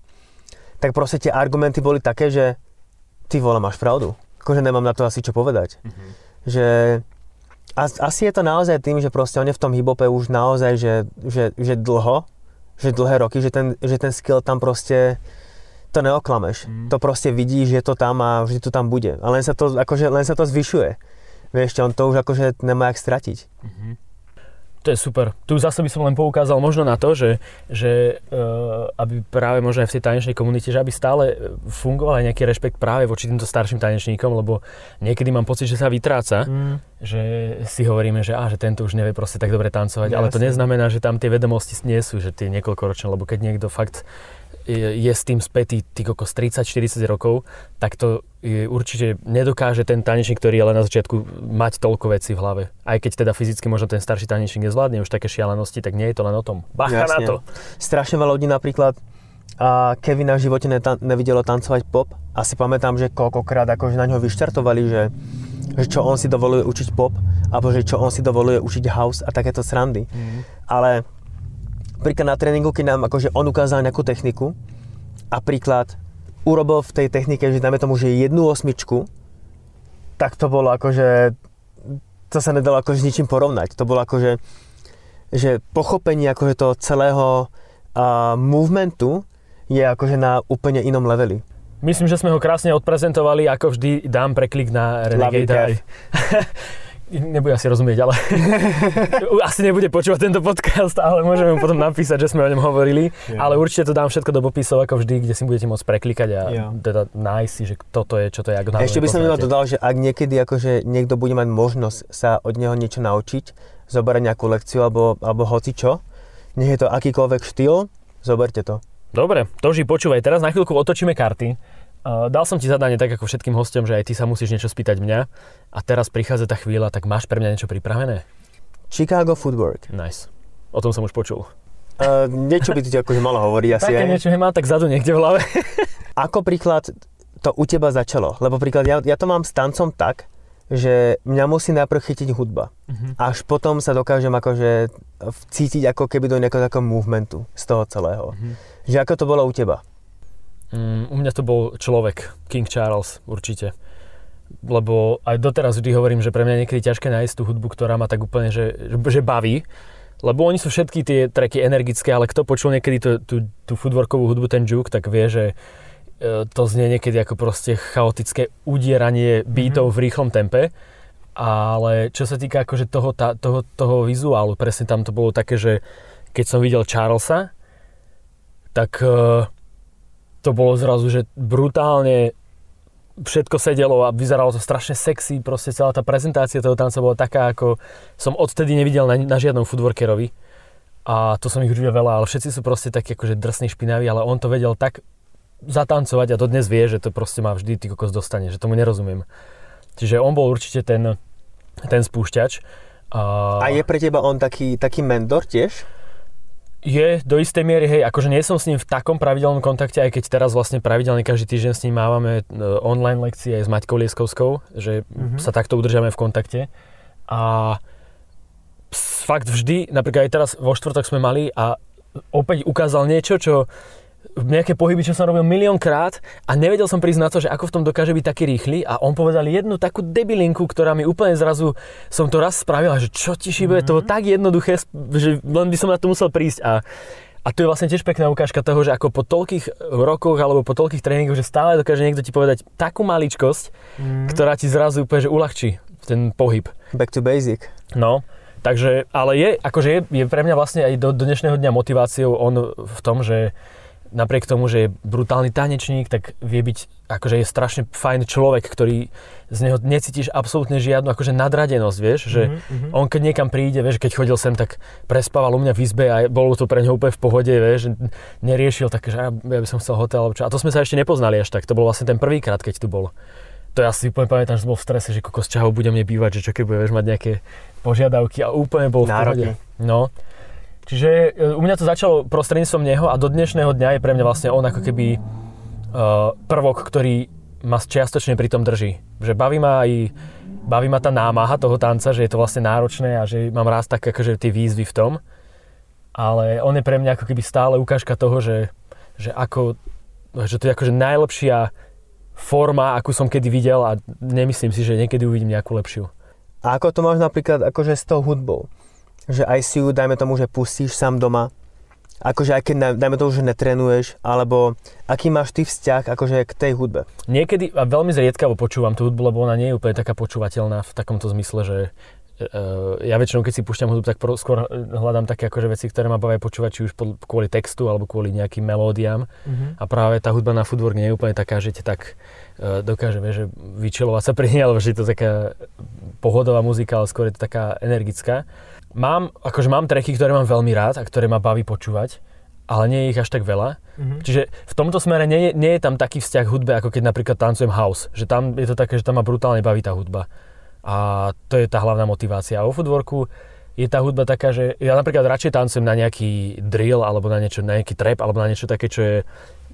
tak proste tie argumenty boli také, že ty vole, máš pravdu. Akože nemám na to asi čo povedať. Mm-hmm. Že asi je to naozaj tým, že proste on je v tom hibope už naozaj, že, že, že dlho, že dlhé roky, že ten, že ten skill tam proste to neoklameš. Mm. To proste vidíš, že to tam a vždy to tam bude. A len sa to, akože, len sa to zvyšuje. Vieš, on to už akože nemá jak stratiť. Mm-hmm. To je super. Tu zase by som len poukázal možno na to, že, že uh, aby práve možno aj v tej tanečnej komunite, že aby stále fungoval aj nejaký rešpekt práve voči týmto starším tanečníkom, lebo niekedy mám pocit, že sa vytráca, mm. že si hovoríme, že, á, že tento už nevie proste tak dobre tancovať, ja, ale to neznamená, že tam tie vedomosti nie sú, že tie niekoľkoročné, lebo keď niekto fakt je s tým spätý ty kokos 30-40 rokov, tak to určite nedokáže ten tanečník, ktorý je len na začiatku, mať toľko vecí v hlave. Aj keď teda fyzicky možno ten starší tanečník nezvládne už také šialenosti, tak nie je to len o tom. Bacha Jasne. na to. Strašne veľa ľudí napríklad a Kevina v živote neta- nevidelo tancovať pop. A si pamätám, že koľkokrát akože na ňo vyštartovali, že, že čo on si dovoluje učiť pop, alebo že čo on si dovoluje učiť house a takéto srandy. Mm. Ale príklad na tréningu, keď nám akože on ukázal nejakú techniku a príklad urobil v tej technike, že dáme tomu, že jednu osmičku, tak to bolo akože, to sa nedalo akože s ničím porovnať. To bolo akože, že pochopenie akože toho celého uh, movementu je akože na úplne inom leveli. Myslím, že sme ho krásne odprezentovali, ako vždy dám preklik na Renegade. [laughs] Nebude asi rozumieť, ale [laughs] asi nebude počúvať tento podcast, ale môžeme mu potom napísať, že sme o ňom hovorili. Yeah. Ale určite to dám všetko do popisov, ako vždy, kde si budete môcť preklikať a yeah. teda nájsť si, že kto to je, čo to je. Ako Ešte by som iba dodal, že ak niekedy akože niekto bude mať možnosť sa od neho niečo naučiť, zobrať nejakú lekciu alebo, alebo hoci čo, nech je to akýkoľvek štýl, zoberte to. Dobre, Toži, počúvaj, teraz na chvíľku otočíme karty. Uh, dal som ti zadanie tak ako všetkým hostom, že aj ty sa musíš niečo spýtať mňa. A teraz prichádza tá chvíľa, tak máš pre mňa niečo pripravené? Chicago Footwork. Nice. O tom som už počul. Uh, niečo by ti akože malo hovoriť asi Také aj. niečo má tak zadu niekde v hlave. [laughs] ako príklad to u teba začalo? Lebo príklad, ja, ja to mám s tancom tak, že mňa musí najprv chytiť hudba. Uh-huh. Až potom sa dokážem akože cítiť ako keby do nejakého takého movementu z toho celého. Uh-huh. Že ako to bolo u teba? Mm, u mňa to bol človek, King Charles, určite. Lebo aj doteraz vždy hovorím, že pre mňa niekedy ťažké nájsť tú hudbu, ktorá ma tak úplne, že, že baví. Lebo oni sú všetky tie tracky energické, ale kto počul niekedy tú, tú, tú footworkovú hudbu, ten juke, tak vie, že E, to znie niekedy ako proste chaotické udieranie beatov mm-hmm. v rýchlom tempe. Ale čo sa týka akože toho, tá, toho, toho vizuálu, presne tam to bolo také, že keď som videl Charlesa, tak uh, to bolo zrazu, že brutálne všetko sedelo a vyzeralo to strašne sexy, proste celá tá prezentácia toho tanca bola taká, ako som odtedy nevidel na, na žiadnom footworkerovi. A to som ich už videl veľa, ale všetci sú proste takí akože drsní, špinaví, ale on to vedel tak zatancovať a to dnes vie, že to proste má vždy ty kokos dostane, že tomu nerozumiem. Čiže on bol určite ten, ten spúšťač. A... a je pre teba on taký, taký mentor tiež? Je, do istej miery, hej, akože nie som s ním v takom pravidelnom kontakte, aj keď teraz vlastne pravidelne každý týždeň s ním mávame e, online lekcie aj s Maťkou Lieskovskou, že mm-hmm. sa takto udržame v kontakte. A fakt vždy, napríklad aj teraz vo štvrtok sme mali a opäť ukázal niečo, čo nejaké pohyby, čo som robil miliónkrát a nevedel som prísť na to, že ako v tom dokáže byť taký rýchly a on povedal jednu takú debilinku, ktorá mi úplne zrazu, som to raz spravil a že čo ti šíbe, mm-hmm. to bolo tak jednoduché, že len by som na to musel prísť a a to je vlastne tiež pekná ukážka toho, že ako po toľkých rokoch alebo po toľkých tréningoch, že stále dokáže niekto ti povedať takú maličkosť, mm. ktorá ti zrazu úplne že uľahčí ten pohyb. Back to basic. No, takže, ale je, akože je, je pre mňa vlastne aj do, do dnešného dňa motiváciou on v tom, že napriek tomu, že je brutálny tanečník, tak vie byť, akože je strašne fajn človek, ktorý z neho necítiš absolútne žiadnu akože nadradenosť, vieš, že mm-hmm. on keď niekam príde, vieš, keď chodil sem, tak prespával u mňa v izbe a bolo to pre neho úplne v pohode, vieš, neriešil také, že ja by som chcel hotel, alebo čo. A to sme sa ešte nepoznali až tak, to bol vlastne ten prvýkrát, keď tu bol. To ja si úplne pamätám, že som bol v strese, že kokos čahov bude mne bývať, že čo keď budeš mať nejaké požiadavky a úplne bol v pohode. No. Čiže e, u mňa to začalo prostredníctvom neho a do dnešného dňa je pre mňa vlastne on ako keby uh, prvok, ktorý ma čiastočne pri tom drží. Že baví ma aj baví ma tá námaha toho tanca, že je to vlastne náročné a že mám rád tak akože tie výzvy v tom. Ale on je pre mňa ako keby stále ukážka toho, že, že, ako, že to je akože najlepšia forma, akú som kedy videl a nemyslím si, že niekedy uvidím nejakú lepšiu. A ako to máš napríklad akože s tou hudbou? Že aj si ju, dajme tomu, že pustíš sám doma, akože aj keď, dajme tomu, že netrenuješ, alebo aký máš ty vzťah akože k tej hudbe? Niekedy, a veľmi zriedkavo počúvam tú hudbu, lebo ona nie je úplne taká počúvateľná v takomto zmysle, že uh, ja väčšinou, keď si púšťam hudbu, tak pro, skôr hľadám také akože veci, ktoré ma bavia počúvať, či už po, kvôli textu, alebo kvôli nejakým melódiám. Uh-huh. A práve tá hudba na footwork nie je úplne taká, že ťa tak uh, dokáže, vieš, že vyčilovať sa pri nej, alebo že je to taká pohodová muzika, ale skôr je to taká energická mám, akože mám treky, ktoré mám veľmi rád a ktoré ma baví počúvať, ale nie je ich až tak veľa. Mm-hmm. Čiže v tomto smere nie, nie je tam taký vzťah hudbe, ako keď napríklad tancujem house. Že tam je to také, že tam ma brutálne baví tá hudba. A to je tá hlavná motivácia. A o footworku je tá hudba taká, že ja napríklad radšej tancujem na nejaký drill alebo na, niečo, na nejaký trap alebo na niečo také, čo je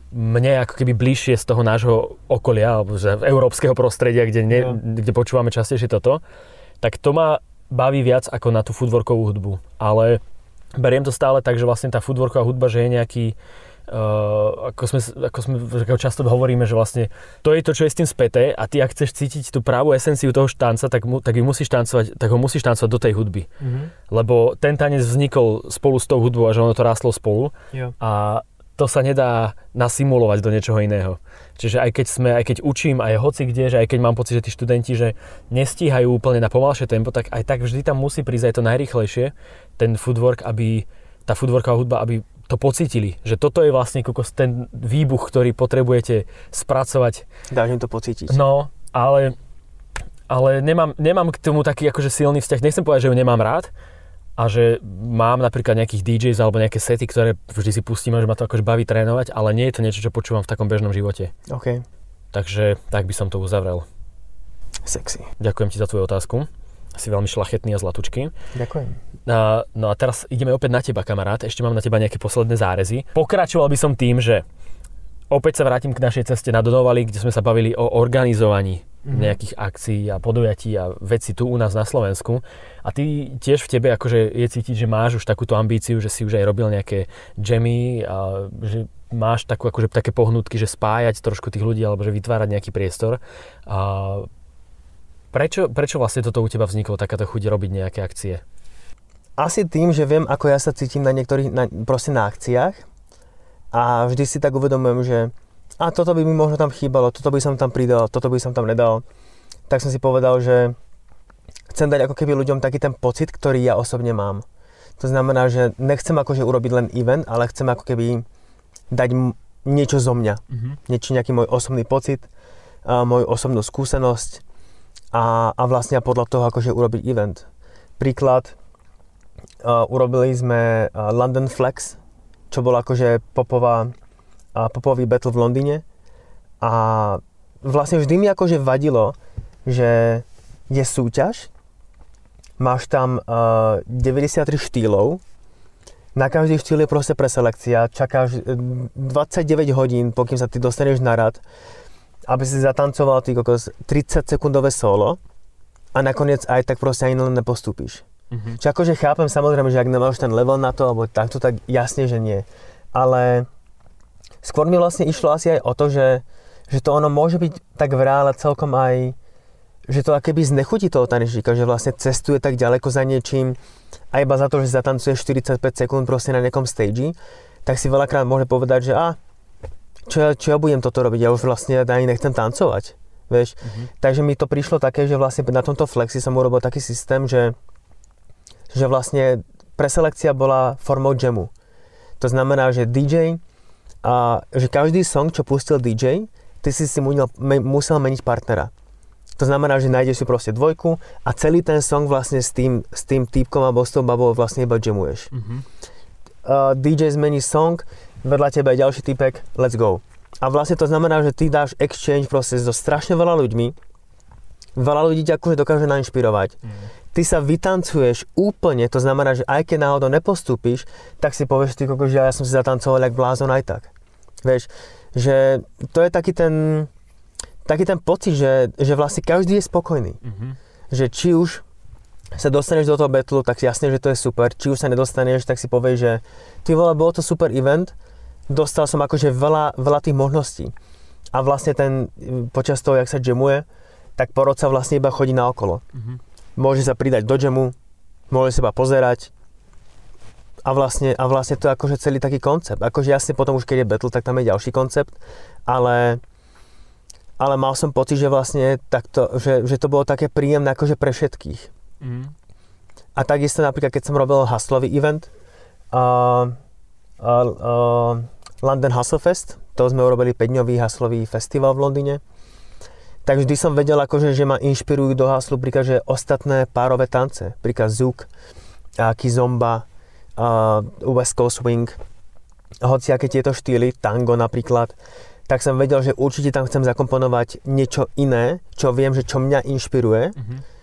mne ako keby bližšie z toho nášho okolia alebo z európskeho prostredia, kde, ne, no. kde počúvame častejšie toto, tak to ma baví viac ako na tú footworkovú hudbu. Ale beriem to stále tak, že vlastne tá footworková hudba, že je nejaký Uh, ako, sme, ako sme ako často hovoríme, že vlastne to je to, čo je s tým späté a ty ak chceš cítiť tú pravú esenciu toho štanca, tak, mu, tak, musíš tancovať, tak ho musíš tancovať do tej hudby. Mm-hmm. Lebo ten tanec vznikol spolu s tou hudbou a že ono to rástlo spolu. Jo. A to sa nedá nasimulovať do niečoho iného. Čiže aj keď sme, aj keď učím, aj hoci kde, že aj keď mám pocit, že tí študenti, že nestíhajú úplne na pomalšie tempo, tak aj tak vždy tam musí prísť aj to najrychlejšie, ten footwork, aby tá footworková hudba, aby to pocítili, že toto je vlastne kokos ten výbuch, ktorý potrebujete spracovať. Dáš im to pocítiť. No, ale, ale nemám, nemám k tomu taký akože silný vzťah. Nechcem povedať, že ju nemám rád a že mám napríklad nejakých DJs alebo nejaké sety, ktoré vždy si pustím že ma to akože baví trénovať, ale nie je to niečo, čo počúvam v takom bežnom živote. OK. Takže tak by som to uzavrel. Sexy. Ďakujem ti za tvoju otázku si veľmi šlachetný a zlatučký. Ďakujem. Uh, no a teraz ideme opäť na teba, kamarát. Ešte mám na teba nejaké posledné zárezy. Pokračoval by som tým, že opäť sa vrátim k našej ceste na Donovali, kde sme sa bavili o organizovaní mm-hmm. nejakých akcií a podujatí a veci tu u nás na Slovensku. A ty tiež v tebe akože je cítiť, že máš už takúto ambíciu, že si už aj robil nejaké jammy a že máš takú, akože, také pohnutky, že spájať trošku tých ľudí alebo že vytvárať nejaký priestor. A Prečo, prečo vlastne toto u teba vzniklo, takáto chuť robiť nejaké akcie? Asi tým, že viem, ako ja sa cítim na niektorých, na, proste na akciách a vždy si tak uvedomujem, že a toto by mi možno tam chýbalo, toto by som tam pridal, toto by som tam nedal. Tak som si povedal, že chcem dať ako keby ľuďom taký ten pocit, ktorý ja osobne mám. To znamená, že nechcem akože urobiť len event, ale chcem ako keby dať niečo zo mňa. Mm-hmm. Niečo, nejaký môj osobný pocit, moju osobnú skúsenosť a, a vlastne podľa toho akože urobiť event. Príklad, uh, urobili sme London Flex, čo bol akože popová, popový battle v Londýne a vlastne vždy mi akože vadilo, že je súťaž, máš tam uh, 93 štýlov, na každý štýl je proste preselekcia, čakáš 29 hodín, pokým sa ty dostaneš na rad aby si zatancoval ty kokos 30 sekundové solo a nakoniec aj tak proste ani len nepostúpiš. Mm-hmm. Čiže akože chápem samozrejme, že ak nemáš ten level na to, alebo takto, tak jasne, že nie. Ale skôr mi vlastne išlo asi aj o to, že, že to ono môže byť tak v reále celkom aj, že to akéby znechutí toho tanečníka, že vlastne cestuje tak ďaleko za niečím a iba za to, že zatancuje 45 sekúnd proste na nejakom stage, tak si veľakrát môže povedať, že a, čo ja, čo ja budem toto robiť, ja už vlastne ani nechcem tancovať. Vieš? Mm-hmm. Takže mi to prišlo také, že vlastne na tomto flexi som urobil taký systém, že, že vlastne preselekcia bola formou jamu. To znamená, že DJ, a že každý song, čo pustil DJ, ty si si musel, musel meniť partnera. To znamená, že nájdeš si proste dvojku a celý ten song vlastne s tým, s tým týpkom alebo s tou babou vlastne iba jamuješ. Mm-hmm. Uh, DJ zmení song, vedľa teba je ďalší typek, let's go. A vlastne to znamená, že ty dáš exchange proste so strašne veľa ľuďmi, veľa ľudí ťa akože dokáže nainšpirovať. Mm. Ty sa vytancuješ úplne, to znamená, že aj keď náhodou nepostúpiš, tak si povieš, ty koko, že ja som si zatancoval jak blázon aj tak. Vieš, že to je taký ten, taký ten pocit, že, že vlastne každý je spokojný. Mm-hmm. Že či už sa dostaneš do toho betlu, tak jasne, že to je super. Či už sa nedostaneš, tak si povieš, že ty vole, bolo to super event, dostal som akože veľa, veľa tých možností. A vlastne ten, počas toho, jak sa jamuje, tak porod sa vlastne iba chodí na okolo. Mm-hmm. Môže sa pridať do jamu, môže sa iba pozerať, a vlastne, a vlastne to je akože celý taký koncept. Akože jasne potom už keď je battle, tak tam je ďalší koncept, ale, ale mal som pocit, že vlastne takto, že, že to bolo také príjemné akože pre všetkých. Mm. A takisto napríklad, keď som robil haslový event, uh, uh, uh, London Hustle Fest, to sme urobili 5-dňový haslový festival v Londýne, tak vždy som vedel, akože, že ma inšpirujú do haslu príklad, že ostatné párové tance, príklad Zouk, Kizomba, uh, West Coast Swing, hociaké tieto štýly, tango napríklad, tak som vedel, že určite tam chcem zakomponovať niečo iné, čo viem, že čo mňa inšpiruje. Mm-hmm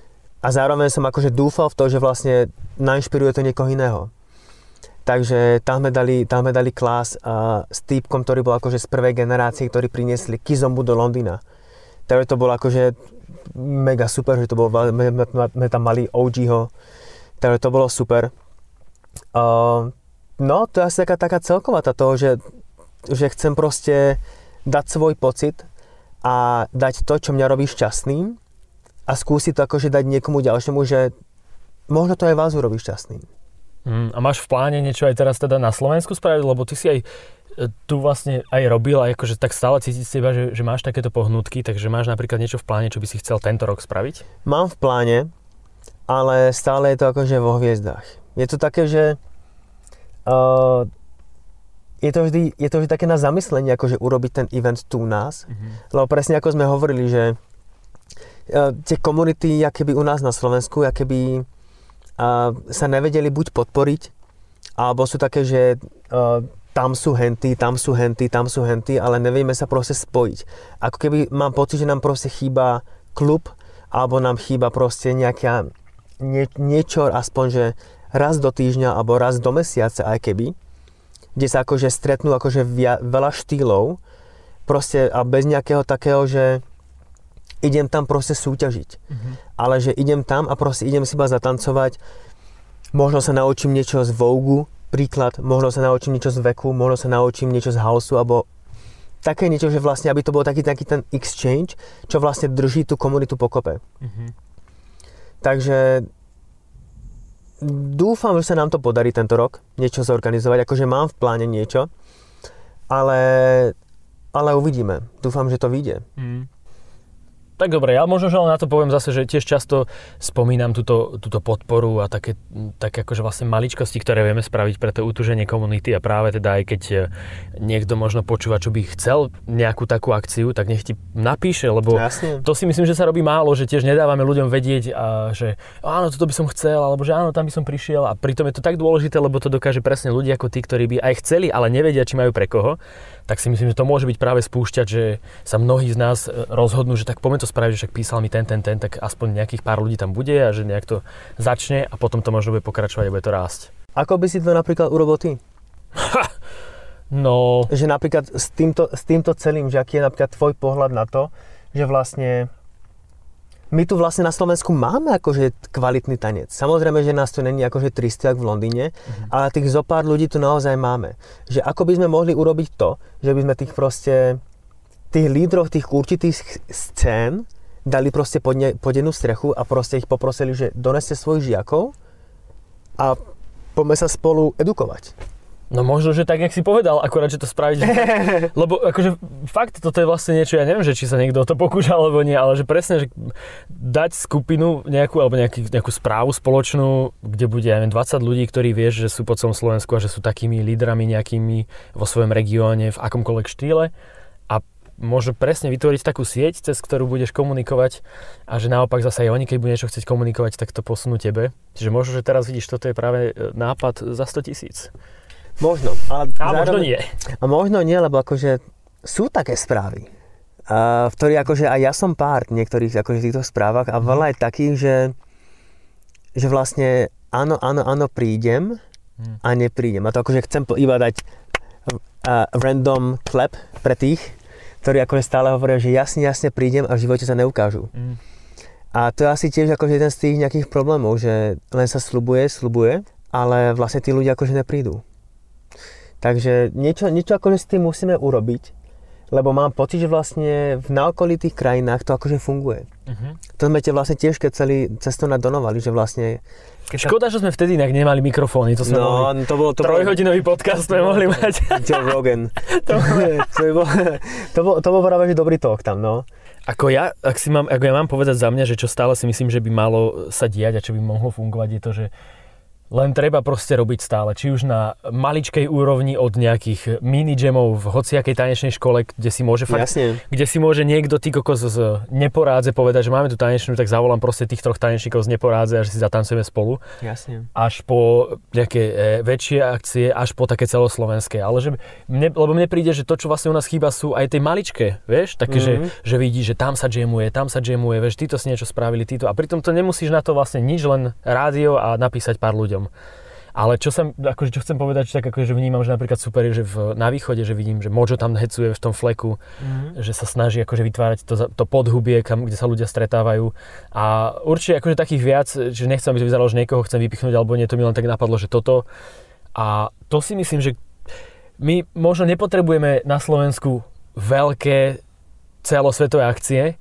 a zároveň som akože dúfal v to, že vlastne nainšpiruje to niekoho iného. Takže tam sme dali, tam sme dali klás uh, s týpkom, ktorý bol akože z prvej generácie, ktorí priniesli kizombu do Londýna. Takže to bolo akože mega super, že to bolo, my tam mali OG-ho, takže to bolo super. Uh, no, to je asi taká, taká celková tá toho, že, že chcem proste dať svoj pocit a dať to, čo mňa robí šťastným a skúsiť to akože dať niekomu ďalšiemu, že možno to aj vás urobí šťastným. Mm, a máš v pláne niečo aj teraz teda na Slovensku spraviť, lebo ty si aj e, tu vlastne aj robil a akože tak stále cítiť z teba, že, že máš takéto pohnutky, takže máš napríklad niečo v pláne, čo by si chcel tento rok spraviť? Mám v pláne, ale stále je to akože vo hviezdách. Je to také, že uh, je to, vždy, je to vždy také na zamyslenie, akože urobiť ten event tu u nás, mm-hmm. lebo presne ako sme hovorili, že uh, tie komunity, aké by u nás na Slovensku, aké by a sa nevedeli buď podporiť, alebo sú také, že uh, tam sú henty, tam sú henty, tam sú henty, ale nevieme sa proste spojiť. Ako keby mám pocit, že nám proste chýba klub, alebo nám chýba proste nejaká, nie, niečo, aspoň, že raz do týždňa, alebo raz do mesiaca, aj keby, kde sa akože stretnú akože via, veľa štýlov, proste a bez nejakého takého, že idem tam proste súťažiť. Mm-hmm. Ale že idem tam a proste idem si iba zatancovať, možno sa naučím niečo z Vogue, príklad, možno sa naučím niečo z veku, možno sa naučím niečo z houseu, alebo také niečo, že vlastne, aby to bol taký, taký ten exchange, čo vlastne drží tú komunitu pokope. Mm-hmm. Takže dúfam, že sa nám to podarí tento rok, niečo zorganizovať, akože mám v pláne niečo, ale, ale uvidíme. Dúfam, že to vyjde. Mm. Tak dobre, ja možno, že na to poviem zase, že tiež často spomínam túto, túto podporu a také, také akože vlastne maličkosti, ktoré vieme spraviť pre to utuženie komunity a práve teda aj keď e, niekto možno počúva, čo by chcel nejakú takú akciu, tak nech ti napíše, lebo Jasne. to si myslím, že sa robí málo, že tiež nedávame ľuďom vedieť, a že áno, toto by som chcel, alebo že áno, tam by som prišiel a pritom je to tak dôležité, lebo to dokáže presne ľudia ako tí, ktorí by aj chceli, ale nevedia, či majú pre koho tak si myslím, že to môže byť práve spúšťať, že sa mnohí z nás e, rozhodnú, že tak poďme to spraviť, že však písal mi ten, ten, ten, tak aspoň nejakých pár ľudí tam bude a že nejak to začne a potom to možno bude pokračovať a bude to rásť. Ako by si to napríklad urobil ty? no... Že napríklad s týmto, s týmto celým, že aký je napríklad tvoj pohľad na to, že vlastne my tu vlastne na Slovensku máme akože kvalitný tanec. Samozrejme, že nás tu není akože 300 v Londýne, mm-hmm. ale tých zo pár ľudí tu naozaj máme. Že ako by sme mohli urobiť to, že by sme tých proste, tých lídrov tých určitých scén dali proste pod, ne, pod jednu strechu a proste ich poprosili, že doneste svojich žiakov a poďme sa spolu edukovať. No možno, že tak, jak si povedal, akurát, že to spraviť. [laughs] lebo akože fakt, toto je vlastne niečo, ja neviem, že či sa niekto o to pokúša alebo nie, ale že presne, že dať skupinu nejakú, alebo nejaký, nejakú správu spoločnú, kde bude, ja neviem, 20 ľudí, ktorí vieš, že sú po celom Slovensku a že sú takými lídrami nejakými vo svojom regióne, v akomkoľvek štýle a možno presne vytvoriť takú sieť, cez ktorú budeš komunikovať a že naopak zase aj oni, keď budú niečo chcieť komunikovať, tak to posunú tebe. Čiže možno, že teraz vidíš, toto je práve e, nápad za 100 tisíc. Možno. A, a zároveň, možno nie. A možno nie, lebo akože sú také správy, a, v ktorých akože aj ja som pár niektorých akože týchto správach a veľa je takých, že, že vlastne áno, áno, áno, prídem hm. a neprídem. A to akože chcem iba dať random clap pre tých, ktorí akože stále hovoria, že jasne, jasne prídem a v živote sa neukážu. Mm. A to je asi tiež akože jeden z tých nejakých problémov, že len sa slubuje, slubuje, ale vlastne tí ľudia akože neprídu. Takže niečo, niečo akože s tým musíme urobiť, lebo mám pocit, že vlastne v naokolitých krajinách to akože funguje. Uh-huh. To sme te vlastne tiež keď celý cestou nadonovali, že vlastne... Keď Škoda, že sme vtedy inak nemali mikrofóny, to sme no, mohli... to bol, to Trojhodinový bol, podcast sme mohli mať. [laughs] Joe Rogan. [laughs] to, [laughs] to, bol, to, bol, to bol práve že dobrý talk tam, no. Ako ja, ak si mám, ako ja mám povedať za mňa, že čo stále si myslím, že by malo sa diať a čo by mohlo fungovať, je to, že Len treba proste robiť stále, či už na maličkej úrovni od nejakých mini jamov v hociakej tanečnej škole, kde si môže fakt, Jasne. kde si môže niekto ty kokos z neporádze povedať, že máme tu tanečnú, tak zavolám proste tých troch tanečníkov z neporádze a že si zatancujeme spolu. Jasne. Až po nejaké e, väčšie akcie, až po také celoslovenské. Ale že mne, lebo mne príde, že to, čo vlastne u nás chýba, sú aj tie maličké, vieš, také, Mhm. mm-hmm. že, že vidí, že tam sa jamuje, tam sa jamuje, vieš, títo si niečo spravili, títo. A pritom to nemusíš na to vlastne nič, len rádio a napísať pár ľuďom. Ale čo, som, akože čo chcem povedať, že tak akože vnímam, že napríklad super je, že v, na východe, že vidím, že Mojo tam hecuje v tom fleku, Mhm. že sa snaží akože vytvárať to, to podhubie, kam, kde sa ľudia stretávajú. A určite akože takých viac, že nechcem, aby to vyzeralo, že niekoho chcem vypichnúť, alebo nie, to mi len tak napadlo, že toto. A to si myslím, že my možno nepotrebujeme na Slovensku veľké celosvetové akcie,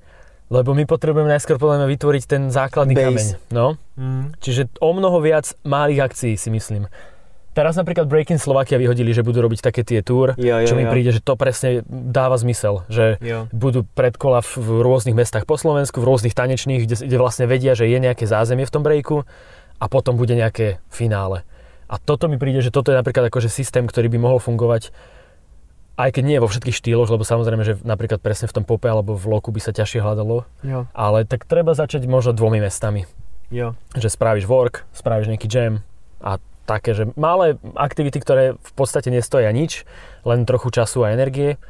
lebo my potrebujeme najskôr podľa mňa vytvoriť ten základný Base. kameň. No? Mm. Čiže o mnoho viac malých akcií si myslím. Teraz napríklad Breaking Slovakia vyhodili, že budú robiť také tie tour, Jo, jo, čo mi jo. príde, že to presne dáva zmysel, že Jo. budú predkola v, rôznych mestách po Slovensku, v rôznych tanečných, kde, kde vlastne vedia, že je nejaké zázemie v tom breaku a potom bude nejaké finále. A toto mi príde, že toto je napríklad akože systém, ktorý by mohol fungovať aj keď nie vo všetkých štýloch, lebo samozrejme, že napríklad presne v tom pope alebo v loku by sa ťažšie hľadalo, Jo. ale tak treba začať možno dvomi mestami Jo. že spravíš work, spravíš nejaký jam a také, že malé aktivity, ktoré v podstate nestoja nič, len trochu času a energie.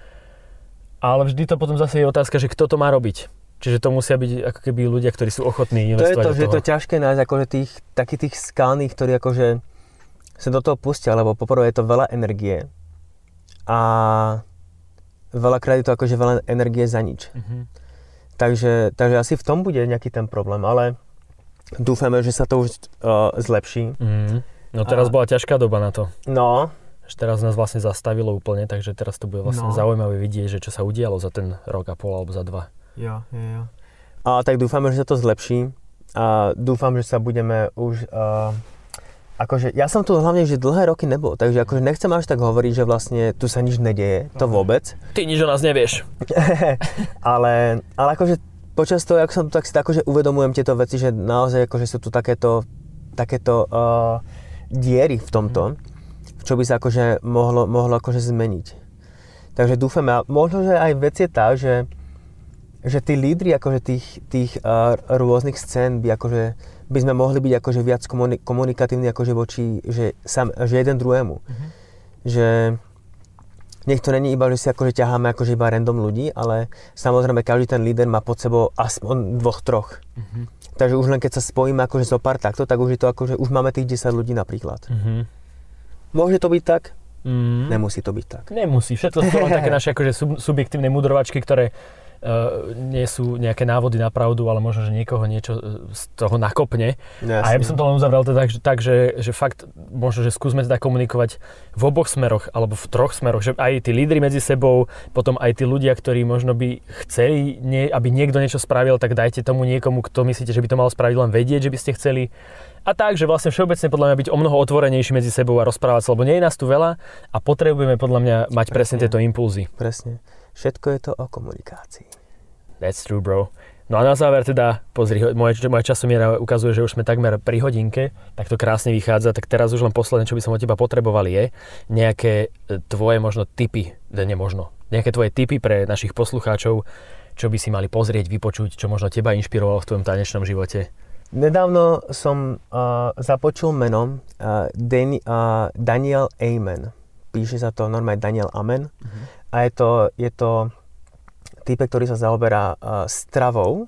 Ale vždy to potom zase je otázka, že kto to má robiť. Čiže to musia byť ako keby ľudia, ktorí sú ochotní To je investovať to, že je to ťažké nájsť akože tých, takých tých skalných, ktorí akože sa do toho pustia, lebo poprvé je to veľa energie a veľakrát je to akože veľa energie za nič. Mhm. Takže, takže asi v tom bude nejaký ten problém, ale dúfame, že sa to už uh, zlepší. Mhm. No teraz A- bola ťažká doba na to. No, Že teraz nás vlastne zastavilo úplne, takže teraz to bude vlastne No. zaujímavé vidieť, že čo sa udialo za ten rok a pol alebo za dva. Jo, jo, jo. A tak dúfame, že sa to zlepší a dúfam, že sa budeme už... Uh, akože, ja som tu hlavne, že dlhé roky nebol, takže akože nechcem až tak hovoriť, že vlastne tu sa nič nedeje, to vôbec. Ty nič o nás nevieš. [laughs] ale, ale akože počas toho, jak som tu, tak si akože uvedomujem tieto veci, že naozaj akože sú tu takéto, takéto uh, diery v tomto, čo by sa akože mohlo, mohlo akože zmeniť. Takže dúfame, a možno, že aj vec je tá, že, že tí lídry akože tých, tých uh, rôznych scén by akože by sme mohli byť akože viac komuni- komunikatívni akože voči, že, sam, že jeden druhému. Že nech to není iba, že si akože ťaháme akože iba random ľudí, ale samozrejme každý ten líder má pod sebou aspoň dvoch, troch. Takže už len keď sa spojíme akože zo pár takto, tak už je to akože, už máme tých 10 ľudí napríklad. Mhm. Môže to byť tak? Mhm. Nemusí to byť tak. Nemusí. Všetko sú len také [laughs] naše akože sub, subjektívne mudrovačky, ktoré nie sú nejaké návody na pravdu, ale možno, že niekoho niečo uh, z toho nakopne. A ja by som to len uzavrel teda tak, že, tak že, že fakt možno, že skúsme teda komunikovať v oboch smeroch, alebo v troch smeroch, že aj tí lídry medzi sebou, potom aj tí ľudia, ktorí možno by chceli, nie, aby niekto niečo spravil, tak dajte tomu niekomu, kto myslíte, že by to mal spraviť, len vedieť, že by ste chceli. A tak, že vlastne všeobecne podľa mňa byť o mnoho otvorenejší medzi sebou a rozprávať sa, lebo nie je nás tu veľa a potrebujeme podľa mňa mať presne Presne. tieto impulzy. Presne. Všetko je to o komunikácii. That's true, bro. No a na záver teda, pozri, moje, moja časomiera ukazuje, že už sme takmer pri hodinke, tak to krásne vychádza, tak teraz už len posledné, čo by som od teba potreboval je nejaké e, tvoje možno tipy, ne, nie možno, nejaké tvoje tipy pre našich poslucháčov, čo by si mali pozrieť, vypočuť, čo možno teba inšpirovalo v tvojom tanečnom živote. Nedávno som uh, započul menom uh, Dan, uh, Daniel Amen. Píše sa to normálne Daniel Amen. A je to, je to type, ktorý sa zaoberá uh, stravou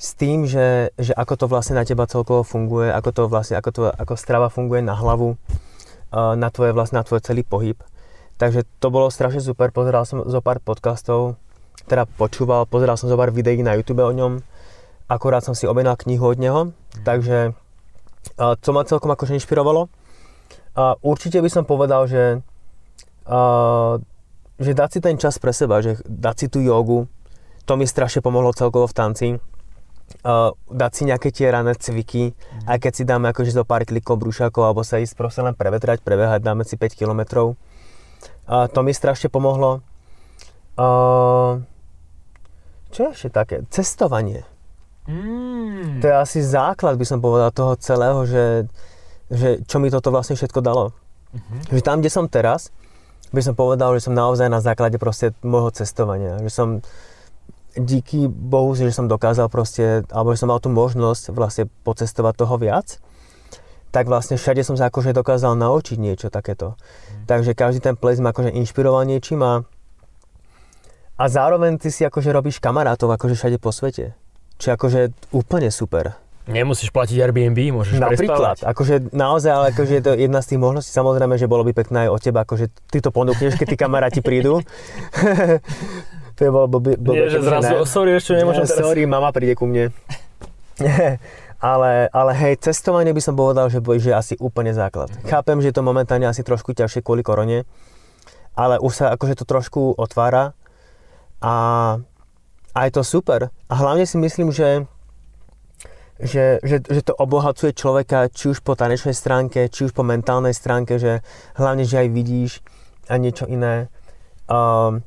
s tým, že, že ako to vlastne na teba celkovo funguje, ako to vlastne, ako, to, ako strava funguje na hlavu, uh, na tvoje vlastne, na tvoj celý pohyb. Takže to bolo strašne super, pozeral som zo pár podcastov, teda počúval, pozeral som zo pár videí na YouTube o ňom, akorát som si objednal knihu od neho, takže uh, to ma celkom akože inšpirovalo. A určite by som povedal, že, uh, že dať si ten čas pre seba, že dať si tú jogu, to mi strašne pomohlo celkovo v tanci. Uh, dať si nejaké tie rané cviky, aj keď si dáme akože zo pár klikov brúšakov, alebo sa ísť proste len prevetrať, prebehať, dáme si 5 km. Uh, to mi strašne pomohlo. Uh, čo je ešte také? Cestovanie. Mm. To je asi základ, by som povedal, toho celého, že, že čo mi toto vlastne všetko dalo. Uh-huh. Že tam, kde som teraz, by som povedal, že som naozaj na základe proste môjho cestovania. Že som díky Bohu, že som dokázal proste, alebo že som mal tú možnosť vlastne pocestovať toho viac, tak vlastne všade som sa akože dokázal naučiť niečo takéto. Mm. Takže každý ten ples ma akože inšpiroval niečím a, a zároveň ty si akože robíš kamarátov akože všade po svete. Čo akože úplne super. Nemusíš platiť Airbnb, môžeš Napríklad, prespávať. akože naozaj, ale akože je to jedna z tých možností. Samozrejme, že bolo by pekné aj od teba, akože ty to ponúkneš, keď tí kamaráti prídu. [laughs] to je bolo blbé. Nie, že zrazu, ne. sorry, ešte nemôžem teraz. Sorry, mama príde ku mne. [laughs] ale, ale hej, cestovanie by som povedal, že, že asi úplne základ. Chápem, že je to momentálne asi trošku ťažšie kvôli korone, ale už sa akože to trošku otvára a, a je to super. A hlavne si myslím, že že, že, že to obohacuje človeka či už po tanečnej stránke, či už po mentálnej stránke, že hlavne, že aj vidíš a niečo iné. Um,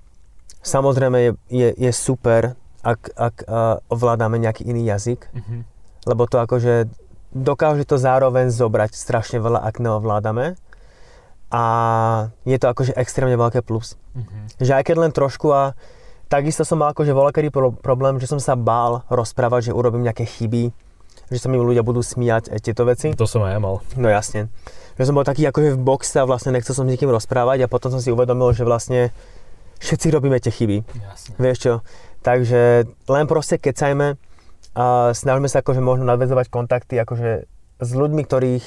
samozrejme je, je, je super, ak, ak uh, ovládame nejaký iný jazyk, mm-hmm. lebo to akože dokáže to zároveň zobrať strašne veľa, ak neovládame. A je to akože extrémne veľké plus. Mm-hmm. Že aj keď len trošku a takisto som mal akože veľký problém, že som sa bál rozprávať, že urobím nejaké chyby, že sa mi ľudia budú smiať aj tieto veci. To som aj ja mal. No jasne. Že som bol taký akože v boxe a vlastne nechcel som s nikým rozprávať a potom som si uvedomil, že vlastne všetci robíme tie chyby. Jasne. Vieš čo? Takže len proste kecajme a snažíme sa akože možno nadvezovať kontakty akože s ľuďmi, ktorých,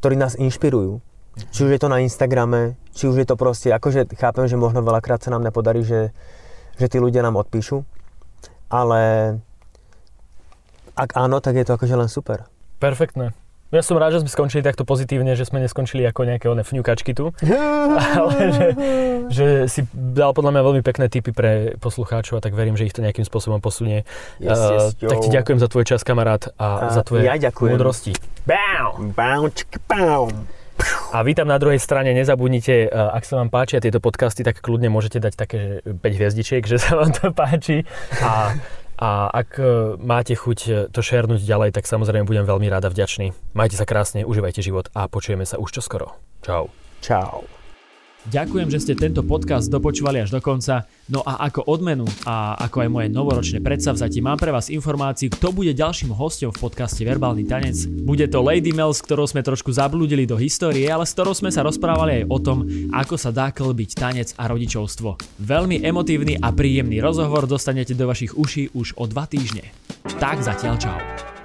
ktorí nás inšpirujú. Mhm. Či už je to na Instagrame, či už je to proste, akože chápem, že možno veľakrát sa nám nepodarí, že, že tí ľudia nám odpíšu, ale ak áno, tak je to akože len super. Perfektné. Ja som rád, že sme skončili takto pozitívne, že sme neskončili ako nejaké one fňukačky tu, [laughs] ale že, že si dal podľa mňa veľmi pekné tipy pre poslucháčov a tak verím, že ich to nejakým spôsobom posunie. Yes, yes, uh, tak ti ďakujem za tvoj čas, kamarát, a, a za tvoje ja ďakujem. múdrosti. Bam! Bam, bam. A vítam na druhej strane, nezabudnite, ak sa vám páčia tieto podcasty, tak kľudne môžete dať také 5 hviezdičiek, že sa vám to páči. A a ak e, máte chuť e, to šernúť ďalej, tak samozrejme budem veľmi rád a vďačný. Majte sa krásne, užívajte život a počujeme sa už čoskoro. Čau. Čau. Ďakujem, že ste tento podcast dopočúvali až do konca. No a ako odmenu a ako aj moje novoročné predsavzatie mám pre vás informáciu, kto bude ďalším hostom v podcaste Verbálny tanec. Bude to Lady Mel, s ktorou sme trošku zablúdili do histórie, ale s ktorou sme sa rozprávali aj o tom, ako sa dá klbiť tanec a rodičovstvo. Veľmi emotívny a príjemný rozhovor dostanete do vašich uší už o dva týždne. Tak zatiaľ čau.